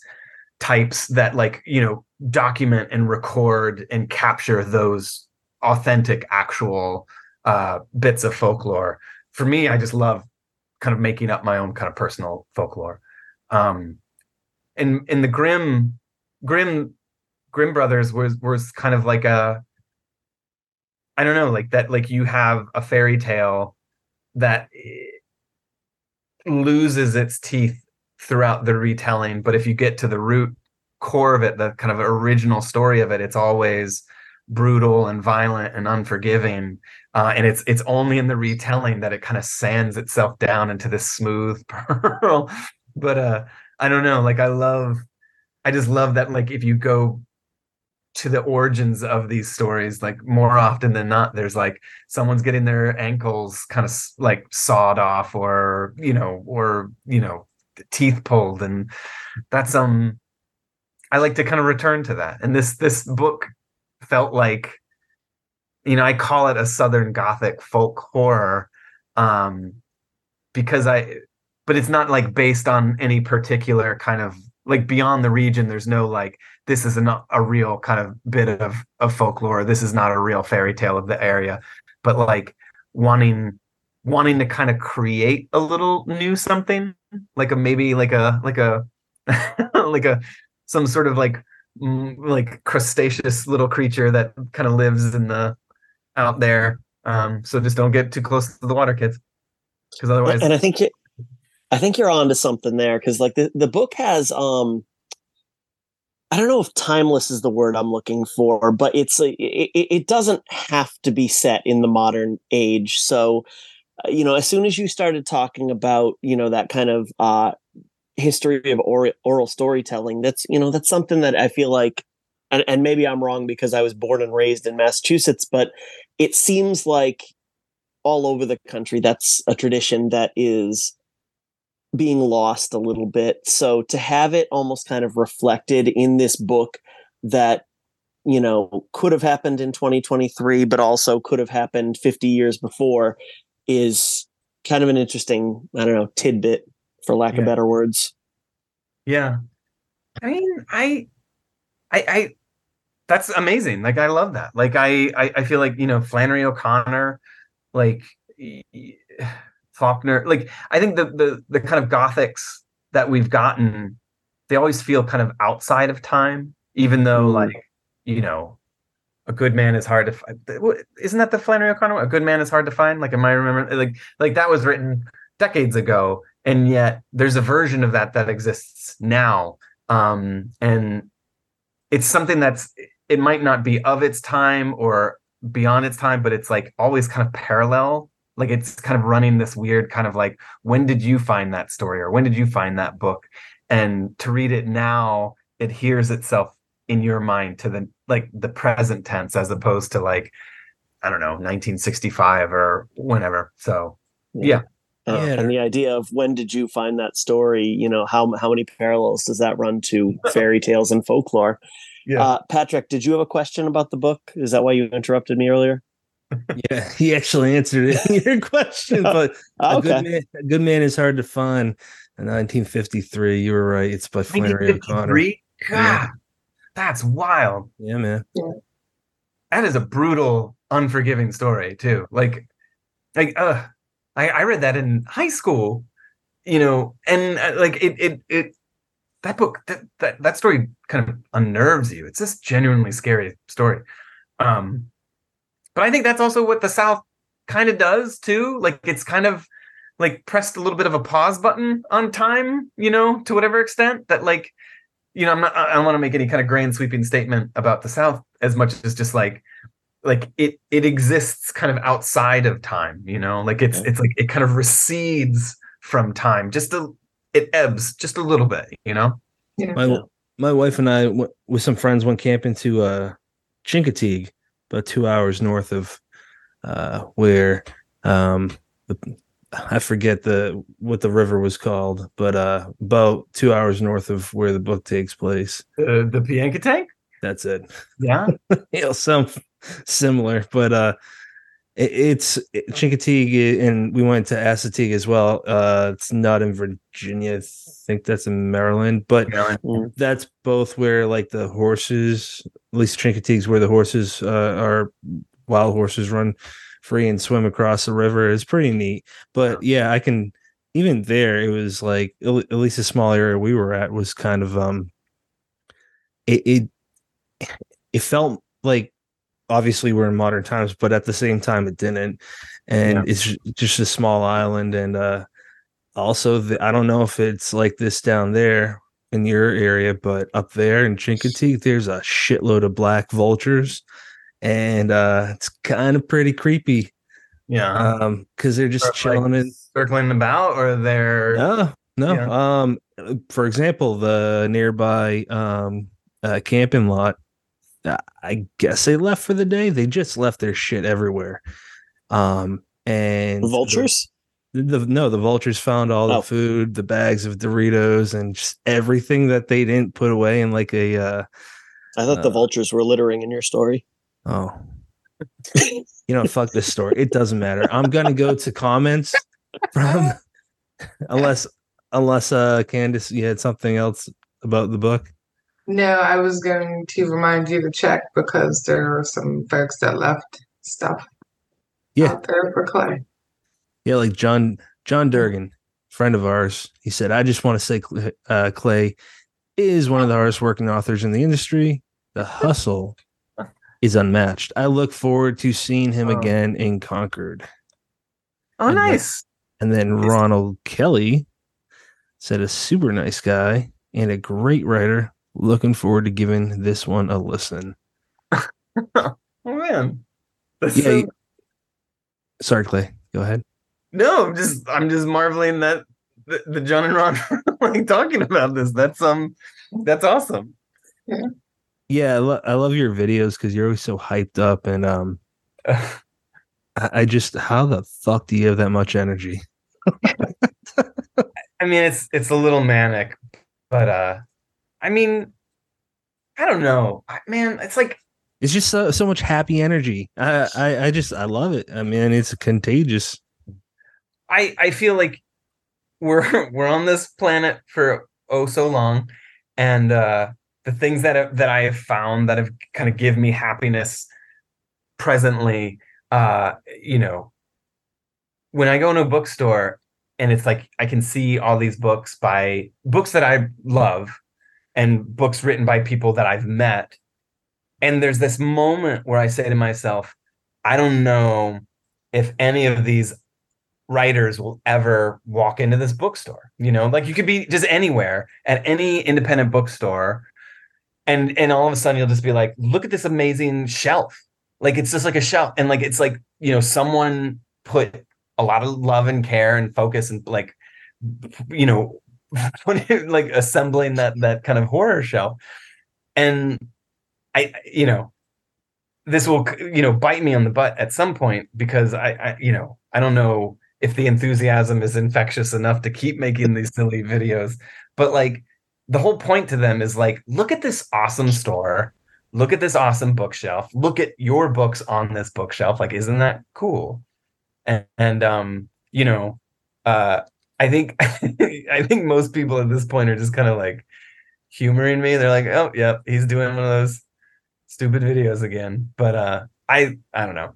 types that like you know document and record and capture those authentic actual uh bits of folklore. For me i just love kind of making up my own kind of personal folklore. Um in in the grimm grimm grimm brothers was was kind of like a i don't know like that like you have a fairy tale that loses its teeth throughout the retelling but if you get to the root core of it the kind of original story of it it's always brutal and violent and unforgiving. Uh, and it's it's only in the retelling that it kind of sands itself down into this smooth [LAUGHS] pearl. But uh i don't know like i love i just love that like if you go to the origins of these stories like more often than not there's like someone's getting their ankles kind of like sawed off or you know or you know teeth pulled and that's um i like to kind of return to that. And this this book felt like you know i call it a southern gothic folk horror um because i but it's not like based on any particular kind of like beyond the region there's no like this is not a real kind of bit of of folklore. This is not a real fairy tale of the area. But like wanting wanting to kind of create a little new something like a maybe like a like a [LAUGHS] like a some sort of like mm, like crustaceous little creature that kind of lives in the out there um so just don't get too close to the water kids because otherwise and i think you, i think you're onto something there because like the, the book has um I don't know if timeless is the word I'm looking for, but it's a, it, it doesn't have to be set in the modern age. So you know, as soon as you started talking about, you know, that kind of uh, history of oral, oral storytelling, that's, you know, that's something that I feel like, and, and maybe I'm wrong because I was born and raised in Massachusetts, but it seems like all over the country, that's a tradition that is being lost a little bit. So to have it almost kind of reflected in this book that you know could have happened in 2023 but also could have happened 50 years before is kind of an interesting, I don't know, tidbit for lack yeah. of better words. Yeah. I mean, I, I, I, that's amazing. Like, I love that. Like, I, I, I feel like, you know, Flannery O'Connor, like, [SIGHS] Faulkner, like, I think the, the, the kind of Gothics that we've gotten, they always feel kind of outside of time, even though, mm. like, you know, a good man is hard to find. Isn't that the Flannery O'Connor? A good man is hard to find. Like, am I remember like like that was written decades ago, and yet there's a version of that that exists now, um, and it's something that's it might not be of its time or beyond its time, but it's like always kind of parallel. Like it's kind of running this weird kind of like when did you find that story or when did you find that book? And to read it now, it hears itself in your mind to the like the present tense as opposed to like I don't know 1965 or whenever. So yeah. Uh, yeah. And the idea of when did you find that story? You know how how many parallels does that run to [LAUGHS] fairy tales and folklore? Yeah. Uh, Patrick, did you have a question about the book? Is that why you interrupted me earlier? [LAUGHS] yeah, he actually answered it, your question. [LAUGHS] But okay. a, good man, a good man is hard to find. In 1953, you were right. It's by Flannery O'Connor. God, yeah. That's wild. Yeah, man. Yeah. That is a brutal, unforgiving story too. Like, like, uh, I, I read that in high school, you know, and uh, like it, it, it, that book, that, that, that story kind of unnerves you. It's just genuinely scary story. Um, but I think that's also what the South kind of does too. Like, it's kind of like pressed a little bit of a pause button on time, you know, to whatever extent that like you know, I'm not, I don't want to make any kind of grand sweeping statement about the South as much as just like, like it, it exists kind of outside of time, you know, like it's, it's like, it kind of recedes from time just a, it ebbs just a little bit, you know. Yeah. My my wife and I w- with some friends went camping to uh Chincoteague, about two hours north of uh where um the, I forget the what the river was called, but uh about two hours north of where the book takes place. The the Piankatank. That's it. Yeah. [LAUGHS] you know, some similar, but uh it, it's it, Chincoteague and we went to Assateague as well. Uh it's not in Virginia. I think that's in Maryland, but that's both where like the horses, at least Chincoteague's where the horses uh, are wild horses run free and swim across the river is pretty neat. But yeah, I can even there it was like at least the small area we were at was kind of um it it, it felt like obviously we're in modern times, but at the same time it didn't. And Yeah. it's just a small island and uh also the, I don't know if it's like this down there in your area, but up there in Chincoteague, there's a shitload of black vultures, and uh, it's kind of pretty creepy. Yeah. Um, because they're just Or, like, chilling in. circling about, or they're No, no. Yeah. Um, for example, the nearby um uh, camping lot. uh, I guess they left for the day. They just left their shit everywhere. Um, and the- Vultures? the no the vultures found all the Oh. food the bags of doritos and just everything that they didn't put away in like a uh I thought the Uh, vultures were littering in your story. Oh. You know fuck this story. It doesn't matter. I'm gonna go to comments from [LAUGHS] unless unless uh candace you had something else about the book? No, I was going to remind you to check because there are some folks that left stuff Yeah. out there for Clay. yeah like john john durgin friend of ours he said i just want to say uh clay is one of the hardest working authors in the industry. The hustle is unmatched i look forward to seeing him Oh. again in concord oh And nice. and then Nice. ronald kelly said a super nice guy and a great writer looking forward to giving this one a listen [LAUGHS] Oh man. That's yeah so- you- sorry clay go ahead no, I'm just I'm just marveling that the, the John and Ron [LAUGHS] are like talking about this. That's um that's awesome. yeah i, lo- I love your videos because you're always so hyped up and um [LAUGHS] I, I just how the fuck do you have that much energy? I mean it's it's a little manic, but uh I mean I don't know. I- Man, it's like it's just so, so much happy energy. I, I i just i love it. I mean it's contagious. I I feel like we're [LAUGHS] we're on this planet for oh so long, and uh, the things that that I have found that have kind of give me happiness presently, uh, you know, when I go into a bookstore and it's like I can see all these books by books that I love and books written by people that I've met, and there's this moment where I say to myself, I don't know if any of these writers will ever walk into this bookstore you know like you could be just anywhere at any independent bookstore and and all of a sudden you'll just be like look at this amazing shelf. Like it's just like a shelf. And like it's like you know someone put a lot of love and care and focus and like you know [LAUGHS] like assembling that that kind of horror shelf. And i you know this will you know bite me on the butt at some point because I, I you know I don't know if the enthusiasm is infectious enough to keep making these silly videos. But like the whole point to them is like look at this awesome store look at this awesome bookshelf look at your books on this bookshelf like isn't that cool and, and um you know uh I think [LAUGHS] I think most people at this point are just kind of like humoring me they're like oh yep he's doing one of those stupid videos again. But uh I I don't know.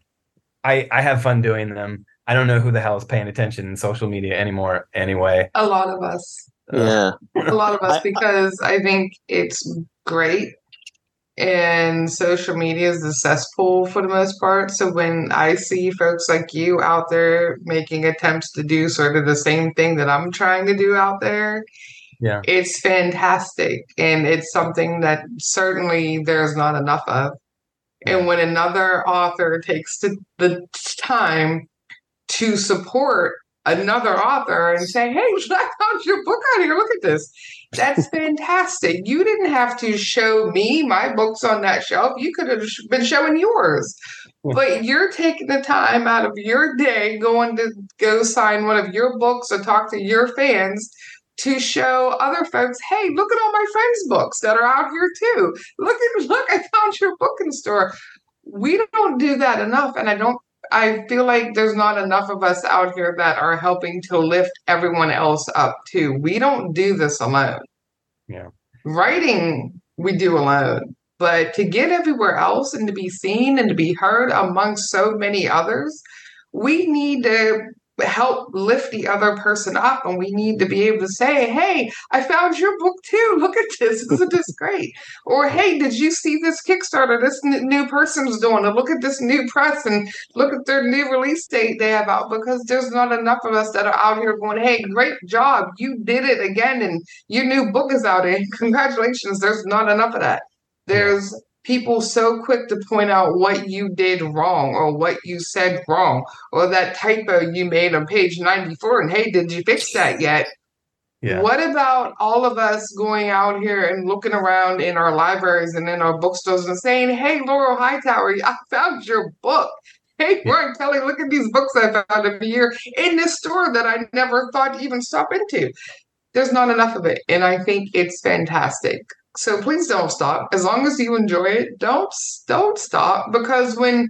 I I have fun doing them. I don't know who the hell is paying attention in social media anymore anyway. A lot of us. Uh, yeah. A lot of us I- because I think it's great and social media is the cesspool for the most part. So when I see folks like you out there making attempts to do sort of the same thing that I'm trying to do out there, Yeah. it's fantastic. And it's something that certainly there's not enough of. And when another author takes the, the time to support another author and say, Hey, [LAUGHS] I found your book out here. Look at this. That's fantastic. You didn't have to show me my books on that shelf. You could have been showing yours. But you're taking the time out of your day going to go sign one of your books or talk to your fans to show other folks, hey, look at all my friends' books that are out here too. Look at [LAUGHS] look, I found your book in store. We don't do that enough, and I don't I feel like there's not enough of us out here that are helping to lift everyone else up too. We don't do this alone. Yeah. Writing we do alone, but to get everywhere else and to be seen and to be heard amongst so many others, we need to help lift the other person up and we need to be able to say hey i found your book too. Look at this. Isn't this great? Or hey did you see this kickstarter this n- new person's doing? And look at this new press and look at their new release date they have out because there's not enough of us that are out here going hey great job. You did it again and your new book is out and [LAUGHS] congratulations. There's not enough of that. There's people so quick to point out what you did wrong or what you said wrong or that typo you made on page 94 and hey did you fix that yet Yeah. what about all of us going out here and looking around in our libraries and in our bookstores and saying hey laurel hightower i found your book Hey, Warren Kelly, look at these books I found over here in this store that I never thought to even stop into. There's not enough of it. And I think it's fantastic. So please don't stop. As long as you enjoy it, don't don't stop because when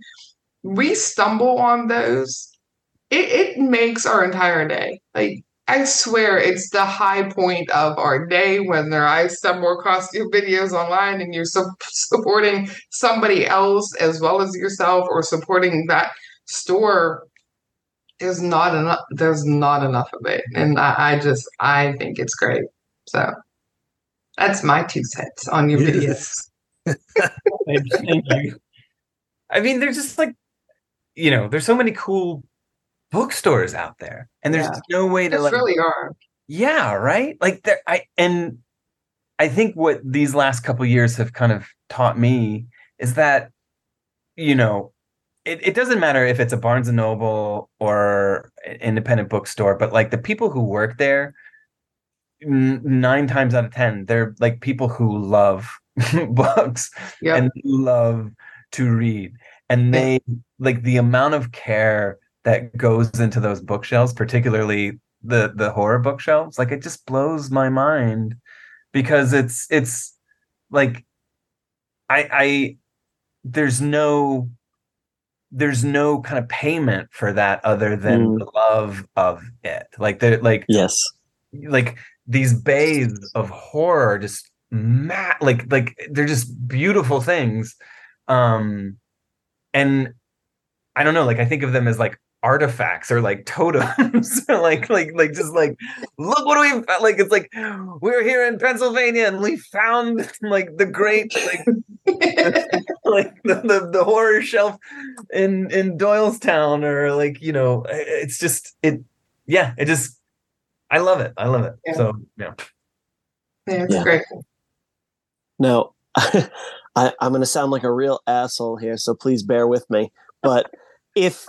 we stumble on those, it, it makes our entire day. Like I swear it's the high point of our day when there I stumble across your videos online and you're su- supporting somebody else as well as yourself or supporting that store. There's not enough. There's not enough of it, and I, I just I think it's great. So that's my two cents on your videos. Thank thank you. I mean, there's just like, you know, there's so many cool bookstores out there, and there's Yeah. no way to There like, really are. yeah, right. Like there, I and I think what these last couple years have kind of taught me is that, you know, it, it doesn't matter if it's a Barnes and Noble or an independent bookstore, but like the people who work there, n- nine times out of ten, they're like people who love [LAUGHS] books Yep. and love to read and they like the amount of care that goes into those bookshelves particularly the the horror bookshelves like it just blows my mind because it's it's like i i there's no there's no kind of payment for that other than Mm. the love of it like they're like Yes. like these bays of horror just mad like like they're just beautiful things. Um and i don't know like i think of them as like artifacts or like [LAUGHS] totems like like like just like look what we like it's like we're here in pennsylvania and we found [LAUGHS] like the great like [LAUGHS] like the, the, the horror shelf in in doylestown or like you know it's just it yeah it just i love it i love it Yeah. so yeah Yeah, it's Yeah. great. Now, [LAUGHS] I, I'm going to sound like a real asshole here, so please bear with me. But if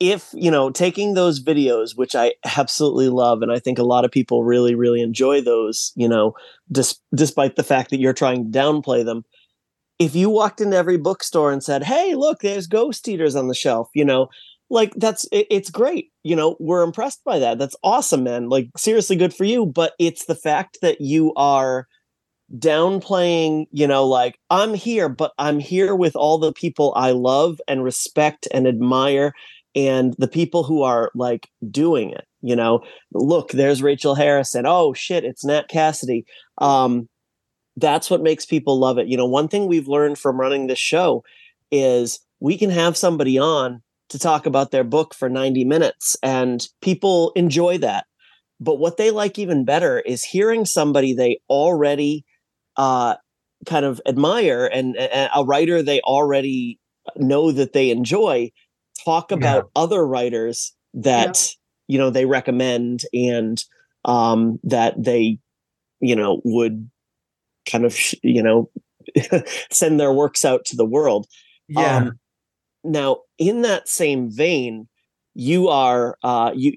if you know taking those videos which i absolutely love and i think a lot of people really really enjoy those you know dis- despite the fact that you're trying to downplay them if you walked into every bookstore and said hey look there's ghost eaters on the shelf you know like that's it, it's great you know we're impressed by that that's awesome man like seriously good for you but it's the fact that you are downplaying you know like i'm here but i'm here with all the people i love and respect and admire and the people who are like doing it you know? Look there's rachel harrison oh shit it's nat cassidy. Um that's what makes people love it you know? One thing we've learned from running this show is we can have somebody on to talk about their book for 90 minutes and people enjoy that. But what they like even better is hearing somebody they already uh kind of admire and, and a writer they already know that they enjoy talk about other writers that you know they recommend and um that they you know would kind of you know [LAUGHS] send their works out to the world. Yeah. Um, now in that same vein you are uh you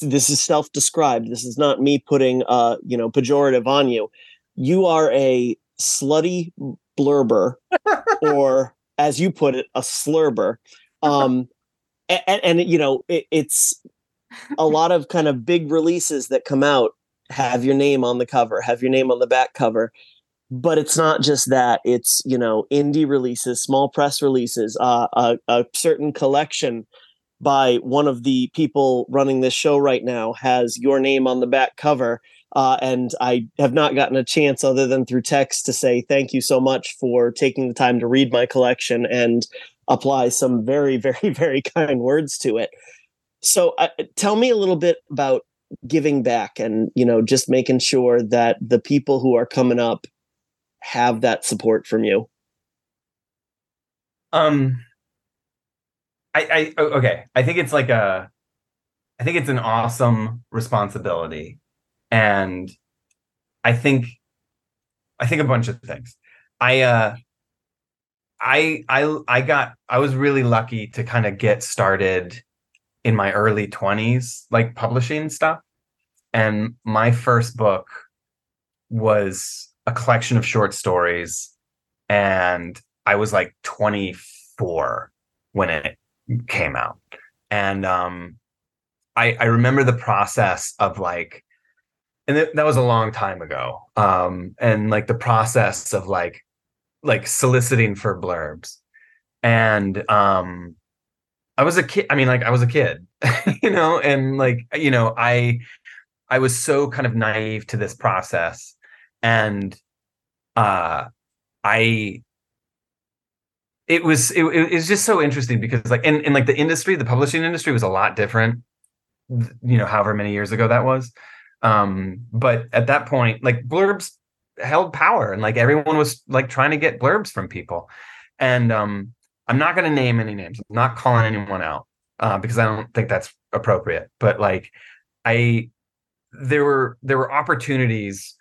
this is self-described. This is not me putting uh, you know, pejorative on you. You are a slutty blurber [LAUGHS] or as you put it, a slurber. Um and, and you know, it, it's a lot of kind of big releases that come out have your name on the cover, have your name on the back cover. But it's not just that. It's you know indie releases, small press releases, uh, a, a certain collection by one of the people running this show right now has your name on the back cover. Uh, and I have not gotten a chance other than through text to say thank you so much for taking the time to read my collection and apply some very, [LAUGHS] very, very kind words to it. So, uh, tell me a little bit about giving back and you know just making sure that the people who are coming up have that support from you? Um i i okay. I think it's like a i think it's an awesome responsibility. And i think i think a bunch of things. I uh i i i got i was really lucky to kind of get started in my early 20s like publishing stuff. And my first book was a collection of short stories and i was like 24 when it came out and um i i remember the process of like and th- that was a long time ago um and like the process of like like soliciting for blurbs and um I was a kid. I mean, like I was a kid, [LAUGHS] you know, and like you know, I I was so kind of naive to this process, and uh, I it was it, it was just so interesting because like in, in like the industry, the publishing industry was a lot different, you know, however many years ago that was. Um, but at that point, like blurbs held power, and like everyone was like trying to get blurbs from people, and um I'm not going to name any names. I'm not calling anyone out uh, because I don't think that's appropriate. But like, I there were there were opportunities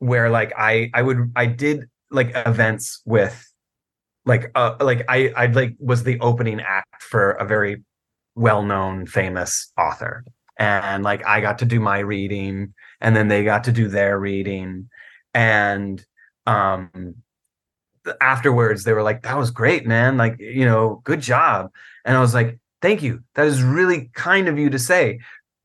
where like I I would I did like events with like uh like I I like was the opening act for a very well known famous author. And like I got to do my reading and then they got to do their reading. And um afterwards they were like that was great man. Like you know good job. And i was like thank you. That is really kind of you to say.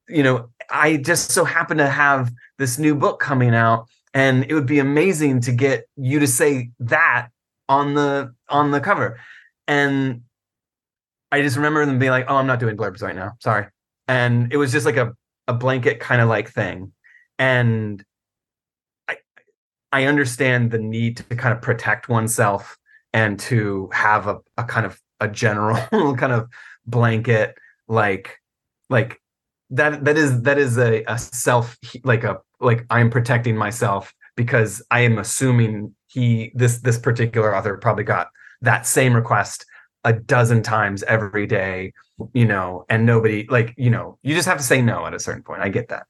You know i just so happen to have this new book coming out and it would be amazing to get you to say that on the on the cover. And i just remember them being like oh i'm not doing blurbs right now. Sorry. And it was just like a, a blanket kind of like thing. And I I understand the need to kind of protect oneself and to have a, a kind of a general [LAUGHS] kind of blanket like like that that is that is a, a self like a like I'm protecting myself because I am assuming he this this particular author probably got that same request a dozen times every day, you know, and nobody like, you know, you just have to say no at a certain point. I get that.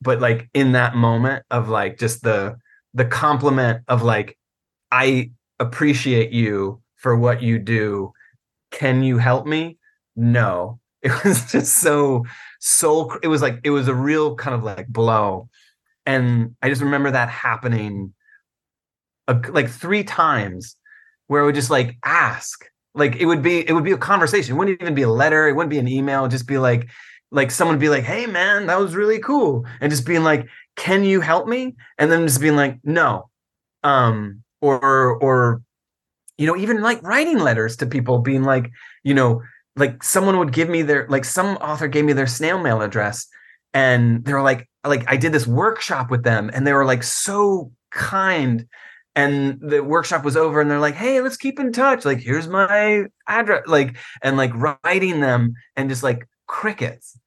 But like in that moment of like just the the compliment of like i appreciate you for what you do can you help me no [LAUGHS] it was just so so it was like it was a real kind of like blow. And i just remember that happening a, like three times where i would just like ask. Like it would be it would be a conversation. It wouldn't even be a letter. It wouldn't be an email. It'd just be like like someone would be like hey man that was really cool. And just being like can you help me? And then just being like no. Um or or you know even like writing letters to people being like you know like someone would give me their like some author gave me their snail mail address and they were like like I did this workshop with them and they were like so kind and the workshop was over and they're like hey let's keep in touch like here's my address like and like writing them and just like crickets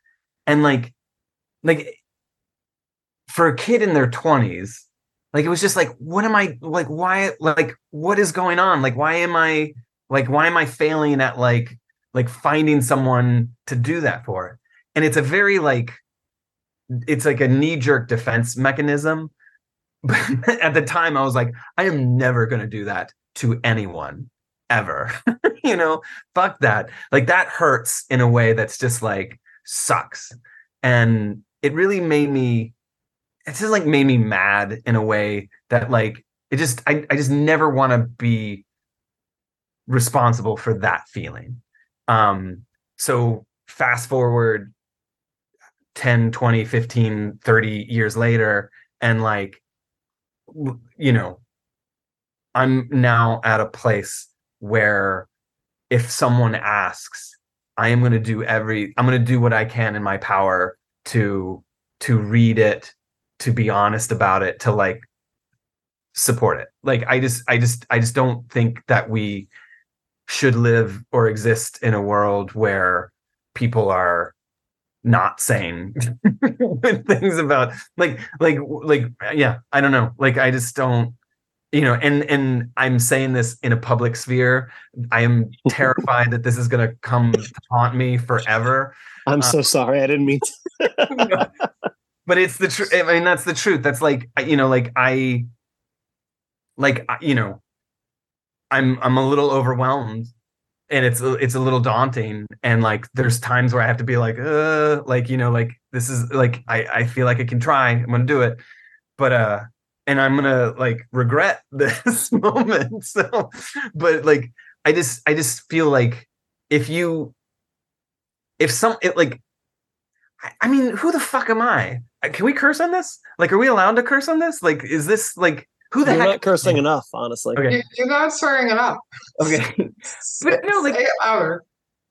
and like like for a kid in their 20s like it was just like what am i like why like what is going on? Like why am i like why am i failing at like like finding someone to do that for. And it's a very like it's like a knee jerk defense mechanism. [LAUGHS] But at the time i was like i am never going to do that to anyone ever. [LAUGHS] You know? Fuck that. Like that hurts in a way that's just like sucks. And it really made me it just like made me mad in a way that like it just I, I just never want to be responsible for that feeling um so fast forward 10 20 15 30 years later and like you know i'm now at a place where if someone asks i am going to do every i'm going to do what i can in my power to to read it to be honest about it to like support it. Like i just i just i just don't think that we should live or exist in a world where people are not saying [LAUGHS] things about like like like yeah i don't know. Like i just don't you know and and i'm saying this in a public sphere. I am [LAUGHS] terrified that this is going to come haunt me forever. I'm so um, sorry i didn't mean to. [LAUGHS] But it's the truth i mean that's the truth. That's like you know like i like you know i'm i'm a little overwhelmed and it's it's a little daunting and like there's times where i have to be like uh like you know like this is like i i feel like i can try i'm gonna do it but uh and i'm gonna like regret [LAUGHS] this moment so but like i just i just feel like if you if some it like I mean, who the fuck am I? Can we curse on this? Like, are we allowed to curse on this? Like, is this like who the You're heck? not cursing enough, honestly. Okay. You're not swearing enough. Okay. [LAUGHS] but no, like, Say it louder.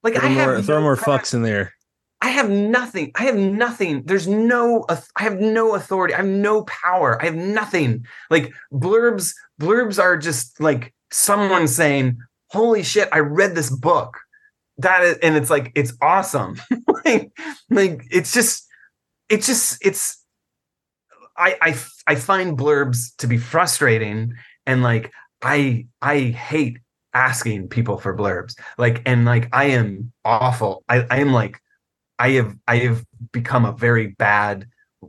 like I Throw have more, throw no more power. fucks in there. I have nothing. I have nothing. There's no. I have no authority. I have no power. I have nothing. Like blurbs. Blurbs are just like someone saying, "Holy shit! I read this book." That is, and it's like it's awesome. [LAUGHS] like, like it's just, it's just, it's. I I I find blurbs to be frustrating, and like I I hate asking people for blurbs. Like and like I am awful. I I am like I have I have become a very bad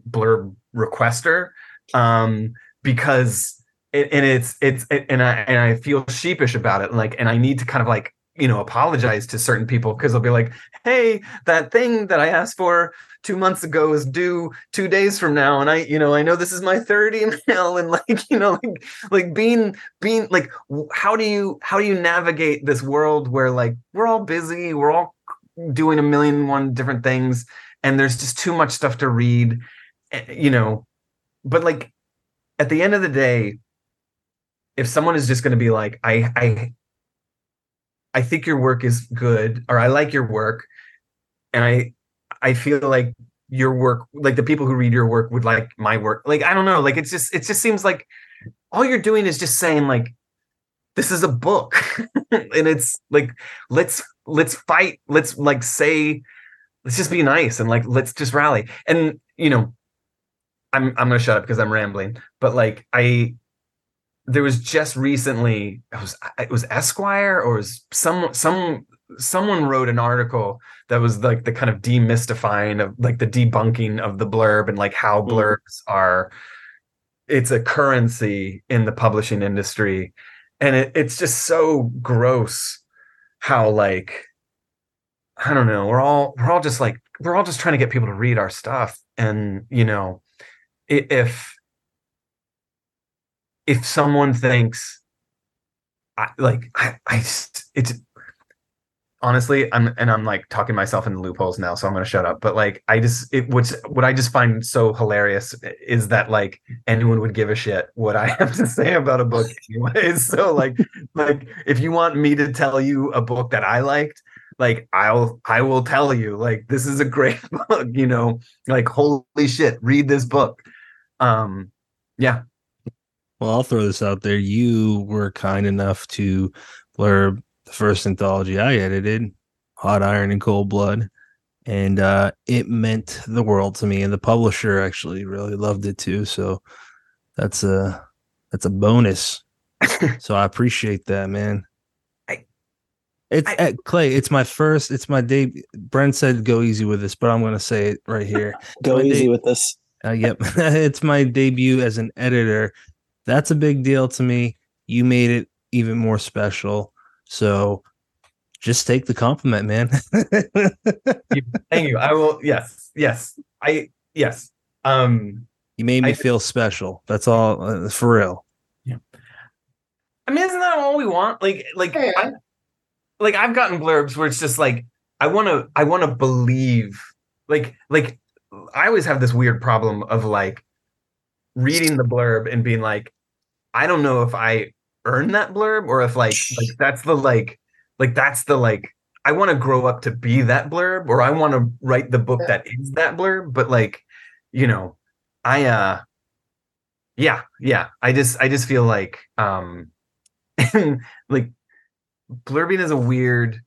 blurb requester um because and it's it's and I and I feel sheepish about it like and I need to kind of like you know apologize to certain people because they'll be like hey that thing that I asked for two months ago is due two days from now and I you know I know this is my third [LAUGHS] email and like you know like like being being like how do you how do you navigate this world where like we're all busy we're all doing a million and one different things and there's just too much stuff to read eh, you know? But like at the end of the day if someone is just going to be like i i i think your work is good or i like your work and i i feel like your work like the people who read your work would like my work. Like i don't know like it's just it just seems like all you're doing is just saying like this is a book. [LAUGHS] And it's like let's let's fight let's like say let's just be nice and like let's just rally. And you know i'm i'm gonna shut up because i'm rambling but like i there was just recently it was it was esquire or was some some someone wrote an article that was like the kind of demystifying of like the debunking of the blurb and like how Mm. blurbs are it's a currency in the publishing industry and it, it's just so gross how like i don't know we're all we're all just like we're all just trying to get people to read our stuff and you know if if someone thinks I, like I, I it's honestly i'm and i'm like talking myself into loopholes now so i'm going to shut up but like i just it what's what i just find so hilarious is that like anyone would give a shit what i [LAUGHS] have to say about a book anyways [LAUGHS] so like like if you want me to tell you a book that i liked like i'll i will tell you like this is a great [LAUGHS] book you know like holy shit read this book. Um yeah Well, I'll throw this out there. You were kind enough to blurb the first anthology I edited, Hot Iron and Cold Blood. And uh, it meant the world to me. And the publisher actually really loved it too. So that's a that's a bonus. [LAUGHS] so I appreciate that, man. I- it's I- uh, Clay. It's my first. It's my debut. Brent said go easy with this, but I'm going to say it right here. [LAUGHS] Go easy day- with this. Uh, yep. [LAUGHS] it's my debut as an editor. That's a big deal to me. You made it even more special. So just take the compliment, man. [LAUGHS] thank you i will yes yes I yes. Um You made me I- feel special. That's all uh, for real. Yeah. I mean, isn't that all we want? Like, like, Yeah. I, like I've gotten blurbs where it's just like I want to, I want to believe. Like, like I always have this weird problem of like reading the blurb and being like, I don't know if I earned that blurb or if like, like [LAUGHS] that's the like, like that's the like. I want to grow up to be that blurb, or I want to write the book that is that blurb. But like, you know, I uh, yeah, yeah. I just, I just feel like, um, [LAUGHS] like blurbing is a weird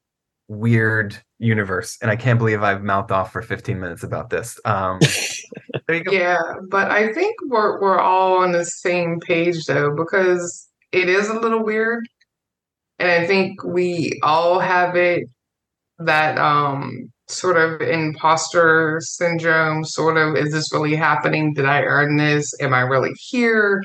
weird universe and i can't believe i've mouthed off for 15 minutes about this um [LAUGHS] there you go Yeah, but I think we're we're all on the same page though, because it is a little weird. And I think we all have it that um sort of imposter syndrome, sort of, is this really happening? Did I earn this? Am I really here?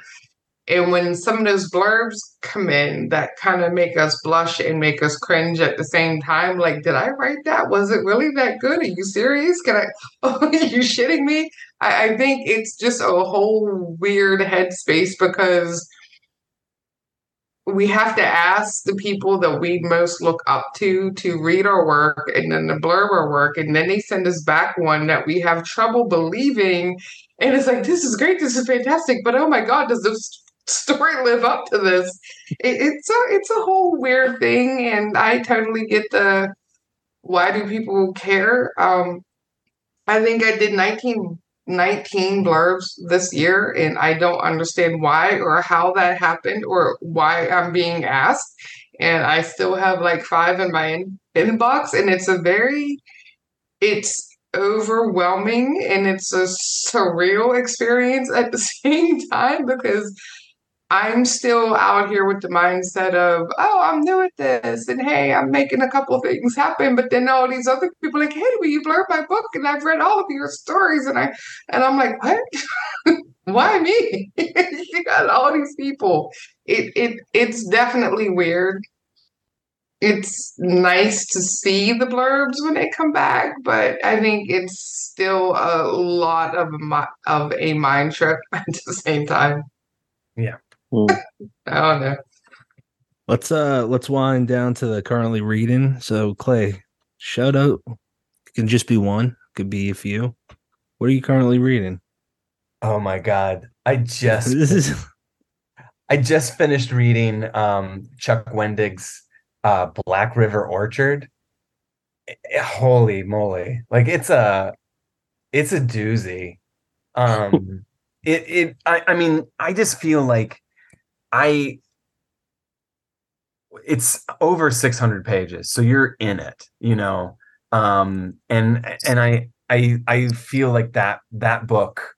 And when some of those blurbs come in that kind of make us blush and make us cringe at the same time, like, did I write that? Was it really that good? Are you serious? Can I? Oh, [LAUGHS] are you shitting me? I, I think it's just a whole weird headspace because we have to ask the people that we most look up to to read our work and then the blurb our work and then they send us back one that we have trouble believing and it's like this is great this is fantastic but oh my god does this story live up to this it, it's a it's a whole weird thing and i totally get the why do people care um i think i did 19 19 blurbs this year and I don't understand why or how that happened or why I'm being asked. And I still have like five in my in- inbox and it's a very it's overwhelming and it's a surreal experience at the [LAUGHS] same time because I'm still out here with the mindset of, oh, I'm new at this, and hey, I'm making a couple things happen. But then all these other people like, hey, will you blur my book? And I've read all of your stories, and I and I'm like, what? [LAUGHS] Why me? [LAUGHS] you got all these people. It it it's definitely weird. It's nice to see the blurbs when they come back, but I think it's still a lot of of a mind trip [LAUGHS] at the same time. Hmm. I don't know. Let's uh let's wind down to the currently reading. So Clay, shout out. It can just be one, could be a few. What are you currently reading? oh my god i just This [LAUGHS] is I just finished reading um, Chuck Wendig's uh, Black River Orchard. Holy moly! Like it's a, it's a doozy. Um, [LAUGHS] it it I I mean I just feel like I. It's over six hundred pages, so you're in it, you know. Um, and and I I I feel like that that book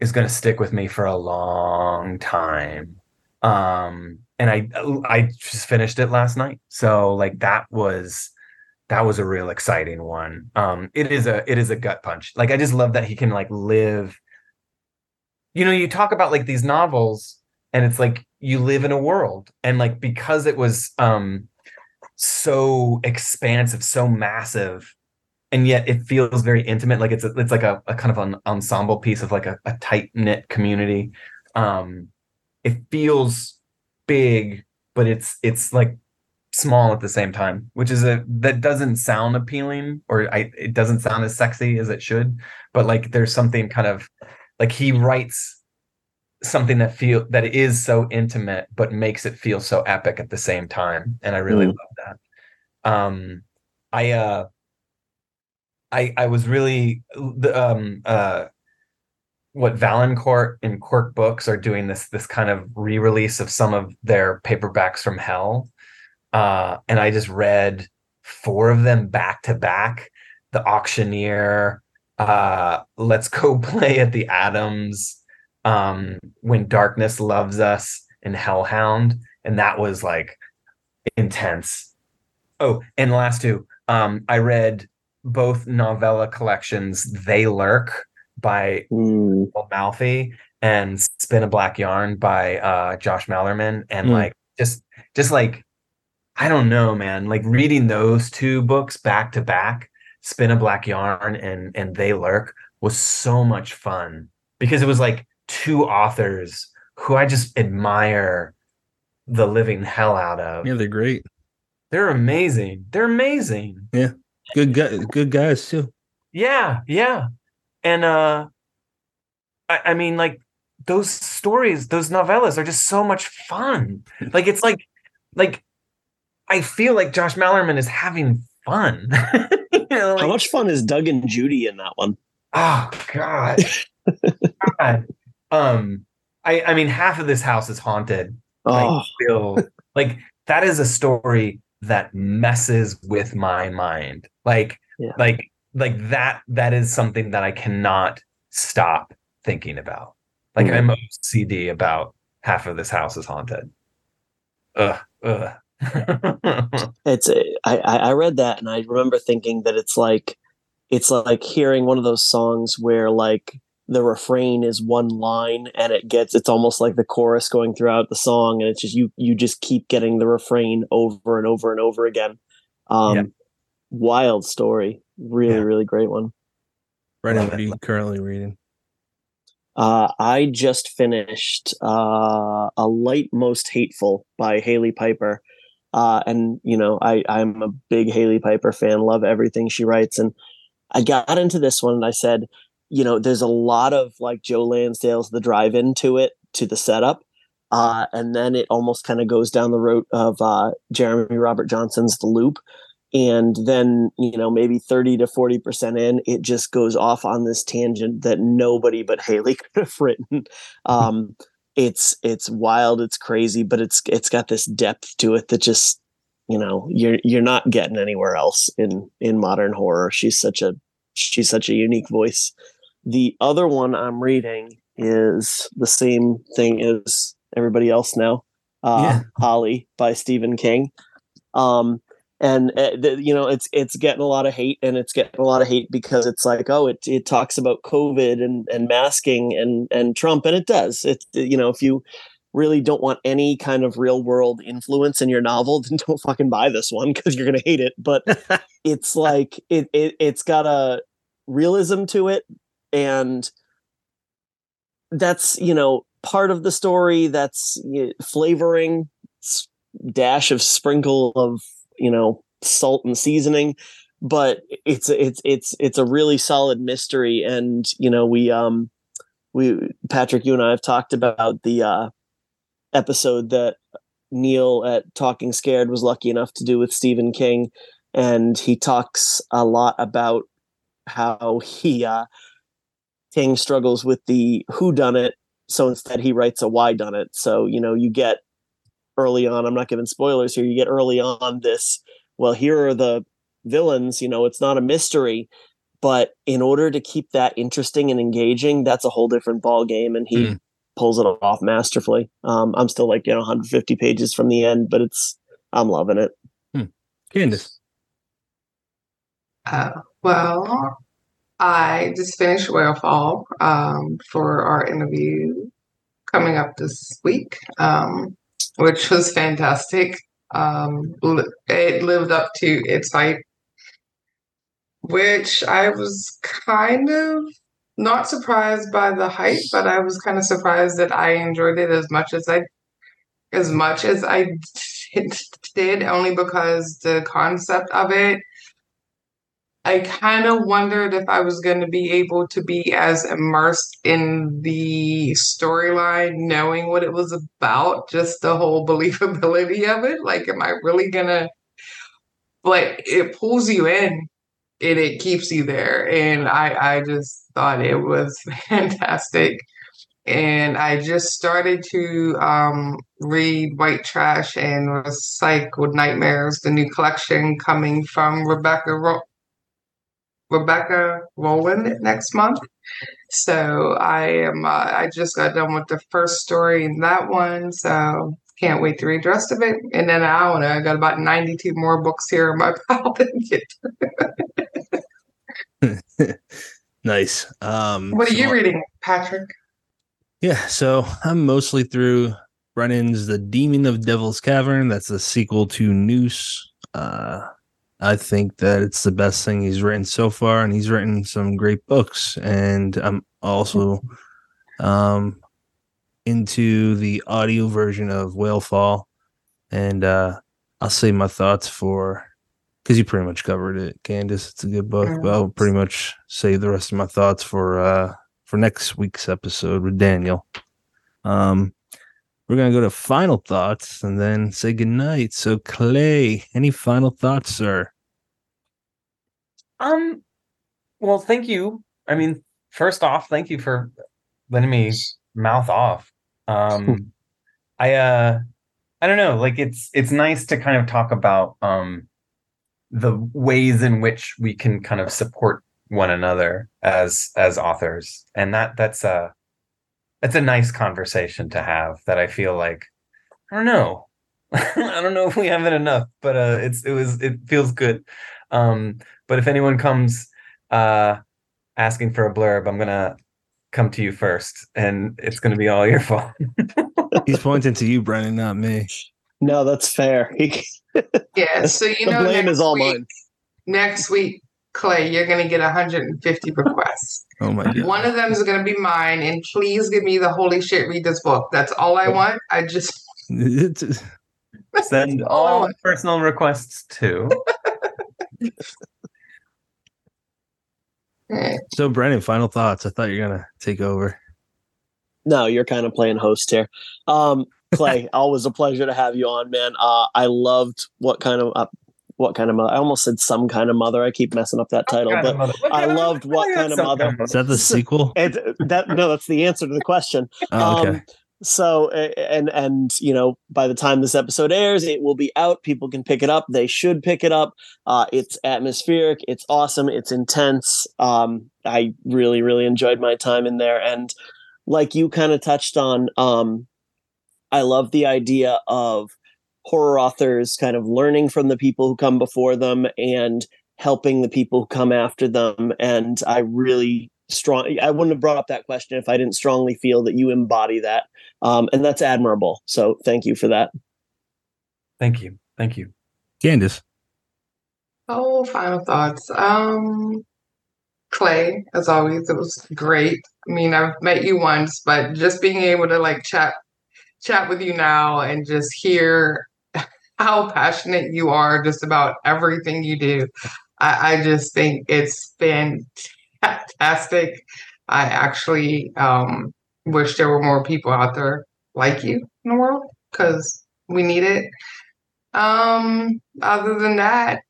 is going to stick with me for a long time um and i i just finished it last night so like that was that was a real exciting one um it is a it is a gut punch like i just love that he can like live you know you talk about like these novels and it's like you live in a world. And like because it was um so expansive so massive and yet it feels very intimate like it's a, it's like a, a kind of an ensemble piece of like a, a tight knit community. Um it feels big but it's it's like small at the same time which is a that doesn't sound appealing or I, it doesn't sound as sexy as it should but like there's something kind of like he writes something that feel that is so intimate but makes it feel so epic at the same time and i really Mm. love that um i uh i i was really the um uh what Valancourt and Quirk Books are doing this this kind of re-release of some of their paperbacks from hell. Uh, and I just read four of them back to back. The Auctioneer, uh, Let's Go [LAUGHS] Play at the Adams, um, When Darkness Loves Us, and Hellhound. And that was like intense. Oh, and the last two. Um, I read both novella collections, They Lurk by. Old Mouthy and Spin a Black Yarn by uh Josh Malerman and Mm. like just just like I don't know man like reading those two books back to back Spin a Black Yarn and and They Lurk was so much fun because it was like two authors who I just admire the living hell out of. Yeah, they're great. They're amazing. They're amazing. Yeah. Good guy, good guys too. Yeah, yeah. And uh I, I mean like those stories, those novellas are just so much fun. Like it's like like I feel like Josh Malerman is having fun. [LAUGHS] you know, How much fun is Doug and Judy in that one? oh god. [LAUGHS] god. Um I I mean half of this house is haunted. Like Oh, still like that is a story that messes with my mind. Like Yeah. like like that that is something that I cannot stop thinking about. Like Mhm. I'm OCD about half of this house is haunted. Ugh, ugh. [LAUGHS] it's I I I read that and I remember thinking that it's like it's like hearing one of those songs where like the refrain is one line and it gets it's almost like the chorus going throughout the song and it's just you you just keep getting the refrain over and over and over again. Um Yeah. wild story. Really, Yeah. really great one. Brennan, Love what are you currently reading? Uh, I just finished uh, A Light Most Hateful by Hailey Piper. Uh, and, you know, I, I'm a big Hailey Piper fan, love everything she writes. And I got into this one and I said, you know, there's a lot of like Joe Lansdale's The Drive into it, to the setup. Uh, and then it almost kind of goes down the road of uh, Jeremy Robert Johnson's The Loop. And then, you know, maybe 30 to 40% in, it just goes off on this tangent that nobody but Hailey [LAUGHS] could have written. Um, it's it's wild, it's crazy, but it's it's got this depth to it that just, you know, you're you're not getting anywhere else in in modern horror. She's such a she's such a unique voice. The other one I'm reading is the same thing as everybody else now. Uh, Yeah. Holly by Stephen King. Um, and uh, the, you know it's it's getting a lot of hate and it's getting a lot of hate because it's like oh it it talks about covid and and masking and and trump and it does it's you know if you really don't want any kind of real world influence in your novel [LAUGHS] then don't fucking buy this one because you're gonna hate it but [LAUGHS] it's like it, it it's got a realism to it and that's you know part of the story that's y- flavoring dash of sprinkle of you know salt and seasoning but it's it's it's it's a really solid mystery and you know we um we patrick you and i have talked about the uh episode that neil at talking scared was lucky enough to do with stephen king and he talks a lot about how he uh king struggles with the who done it so instead he writes a why done it so you know you get early on i'm not giving spoilers here you get early on this well here are the villains you know it's not a mystery but in order to keep that interesting and engaging that's a whole different ball game and he Hmm. pulls it off masterfully um, i'm still like you know 150 pages from the end but it's i'm loving it Candace. Uh, well, I just finished Whalefall um, for our interview coming up this week, um, which was fantastic. Um, it lived up to its hype, which I was kind of not surprised by the hype, but I was kind of surprised that I enjoyed it as much as I as much as I [LAUGHS] did, only because the concept of it I kind of wondered if I was going to be able to be as immersed in the storyline, knowing what it was about, just the whole believability of it. Like, am I really going to? But it pulls you in and it keeps you there. And I, I just thought it was [LAUGHS] fantastic. And I just started to um, read White Trash and Recycled Nightmares, the new collection coming from Rebecca Ro- Rebecca Rowland next month. So I am. Uh, I just got done with the first story in that one. So can't wait to read the rest of it. And then I don't know. I got about ninety-two more books here in my pile to get. nice. Um, What are so- you reading, Patrick? Yeah, so I'm mostly through Brennan's The Demon of Devil's Cavern. That's a sequel to Noose. Uh, I think that it's the best thing he's written so far, and he's written some great books. And I'm also um, into the audio version of Whalefall, and uh, I'll save my thoughts for because you pretty much covered it, Candace. It's a good book, but I'll pretty much save the rest of my thoughts for uh, for next week's episode with Daniel. Um, we're gonna go to final thoughts and then say goodnight. So Clay, any final thoughts, sir? Um, well, thank you. I mean, first off, thank you for letting me mouth off. Um, I uh, I don't know, like it's it's nice to kind of talk about um the ways in which we can kind of support one another as as authors, and that that's a that's a nice conversation to have. That I feel like I don't know. [LAUGHS] I don't know if we have it enough, but uh, it's it was it feels good. Um, but if anyone comes uh, asking for a blurb, I'm gonna come to you first, and it's gonna be all your [LAUGHS] fault. He's pointing to you, Brennan, not me. No, that's fair. [LAUGHS] Yeah, so you the know, blame is all week, mine. next week, Clay, you're gonna get 150 requests. [LAUGHS] Oh my god. One of them is gonna be mine, and please give me the holy shit. Read this book. That's all I want. I just [LAUGHS] Send all personal requests to. [LAUGHS] so Brennan, final thoughts. I thought you were gonna take over. No, you're kind of playing host here. Um, Clay, always a pleasure to have you on, man. Uh, I loved what kind of uh, what kind of mother. I almost said some kind of mother. I keep messing up that title, but I loved what kind of mother. Is that the sequel? it, that no, that's the answer to the question. Oh, okay. Um, so and and you know by the time this episode airs it will be out people can pick it up they should pick it up uh it's atmospheric it's awesome it's intense um i really really enjoyed my time in there and like you kind of touched on um i love the idea of horror authors kind of learning from the people who come before them and helping the people who come after them and i really strong i wouldn't have brought up that question if i didn't strongly feel that you embody that um, and that's admirable so thank you for that Thank you. Thank you. Candace Oh, final thoughts. Um, Clay, as always, it was great. I mean, I've met you once, but just being able to like chat chat with you now and just hear how passionate you are just about everything you do. I, I just think it's fantastic. I actually um, wish there were more people out there like you in the world because we need it. Um, other than that,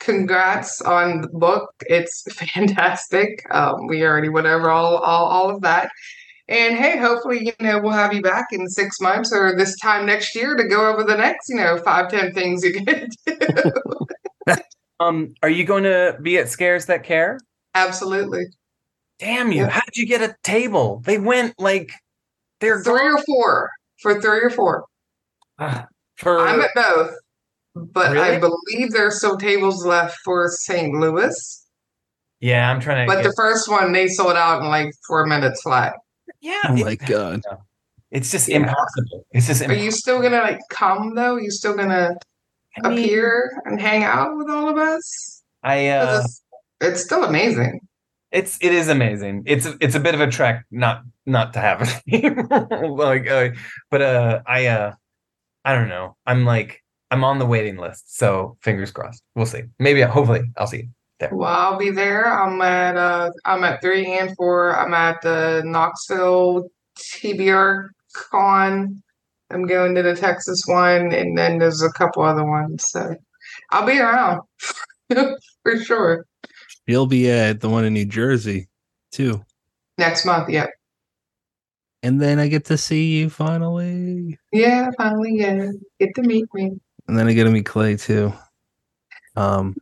congrats on the book. It's [LAUGHS] fantastic. Um, we already went over all, all, all of that. And hey, hopefully, you know, we'll have you back in six months or this time next year to go over the next, you know, five, ten things you can [LAUGHS] do. [LAUGHS] Um, are you going to be at Scares That Care? Absolutely. Damn you! Yeah. How did you get a table? They went like they're Three gone. or four. For three or four. Ah, for I'm at both. But I Really? believe there's still tables left for St. Louis. yeah. I'm trying to. But get, the first one they sold out in like four minutes flat. Yeah. Oh it- my god. It's just Yeah. impossible. It's just. Are you still gonna like come though? Are you still gonna I mean, appear and hang out with all of us? I. uh, it's, it's still amazing. it's it is amazing. It's it's a bit of a trek not not to have it. [LAUGHS] like, uh, but uh, I uh, I don't know. I'm like I'm on the waiting list, so fingers crossed. We'll see. Maybe hopefully I'll see you. Well, I'll be there. I'm at uh I'm at three and four. I'm at the Knoxville TBR con. I'm going to the Texas one, and then there's a couple other ones. So I'll be around [LAUGHS] for sure You'll be at the one in New Jersey too. next month. Yep. And then I get to see you finally. Yeah, finally, yeah, get to meet me. And then I get to meet Clay too. Um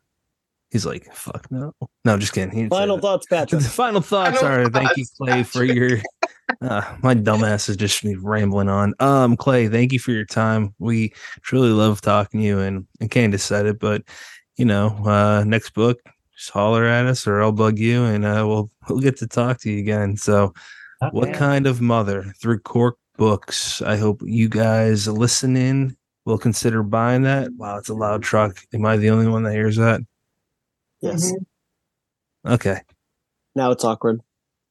he's like, fuck no. No, just kidding. He final thoughts [LAUGHS] patrick Final thoughts Final are thank you, thoughts, Clay, for your [LAUGHS] uh, my dumbass is just me rambling on. Um, Clay, thank you for your time. We truly love talking to you and, and Candace said it, but you know, uh next book, just holler at us or I'll bug you and uh we'll we'll get to talk to you again. So what kind of mother through Quirk Books? I hope you guys listen in. will consider buying that. Wow, it's a loud truck. Am I the only one that hears that? Yes. Mhm. Okay. Now it's awkward.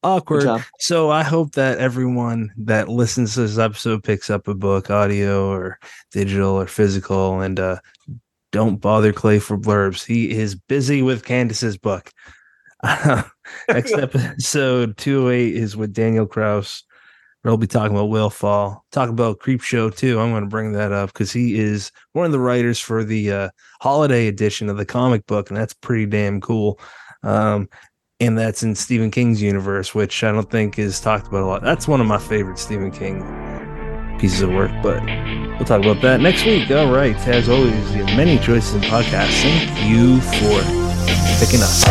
Awkward. So I hope that everyone that listens to this episode picks up a book, audio or digital or physical, and uh, don't bother Clay for blurbs. He is busy with Candace's book. [LAUGHS] Next [LAUGHS] episode 208 is with Daniel Kraus. We'll be talking about Whalefall. Talk about Creepshow too. I'm going to bring that up because he is one of the writers for the uh, holiday edition of the comic book, and that's pretty damn cool. Um, and that's in Stephen King's universe, which I don't think is talked about a lot. That's one of my favorite Stephen King pieces of work, but we'll talk about that next week. All right. As always, you have many choices in podcasts. Thank you for picking us.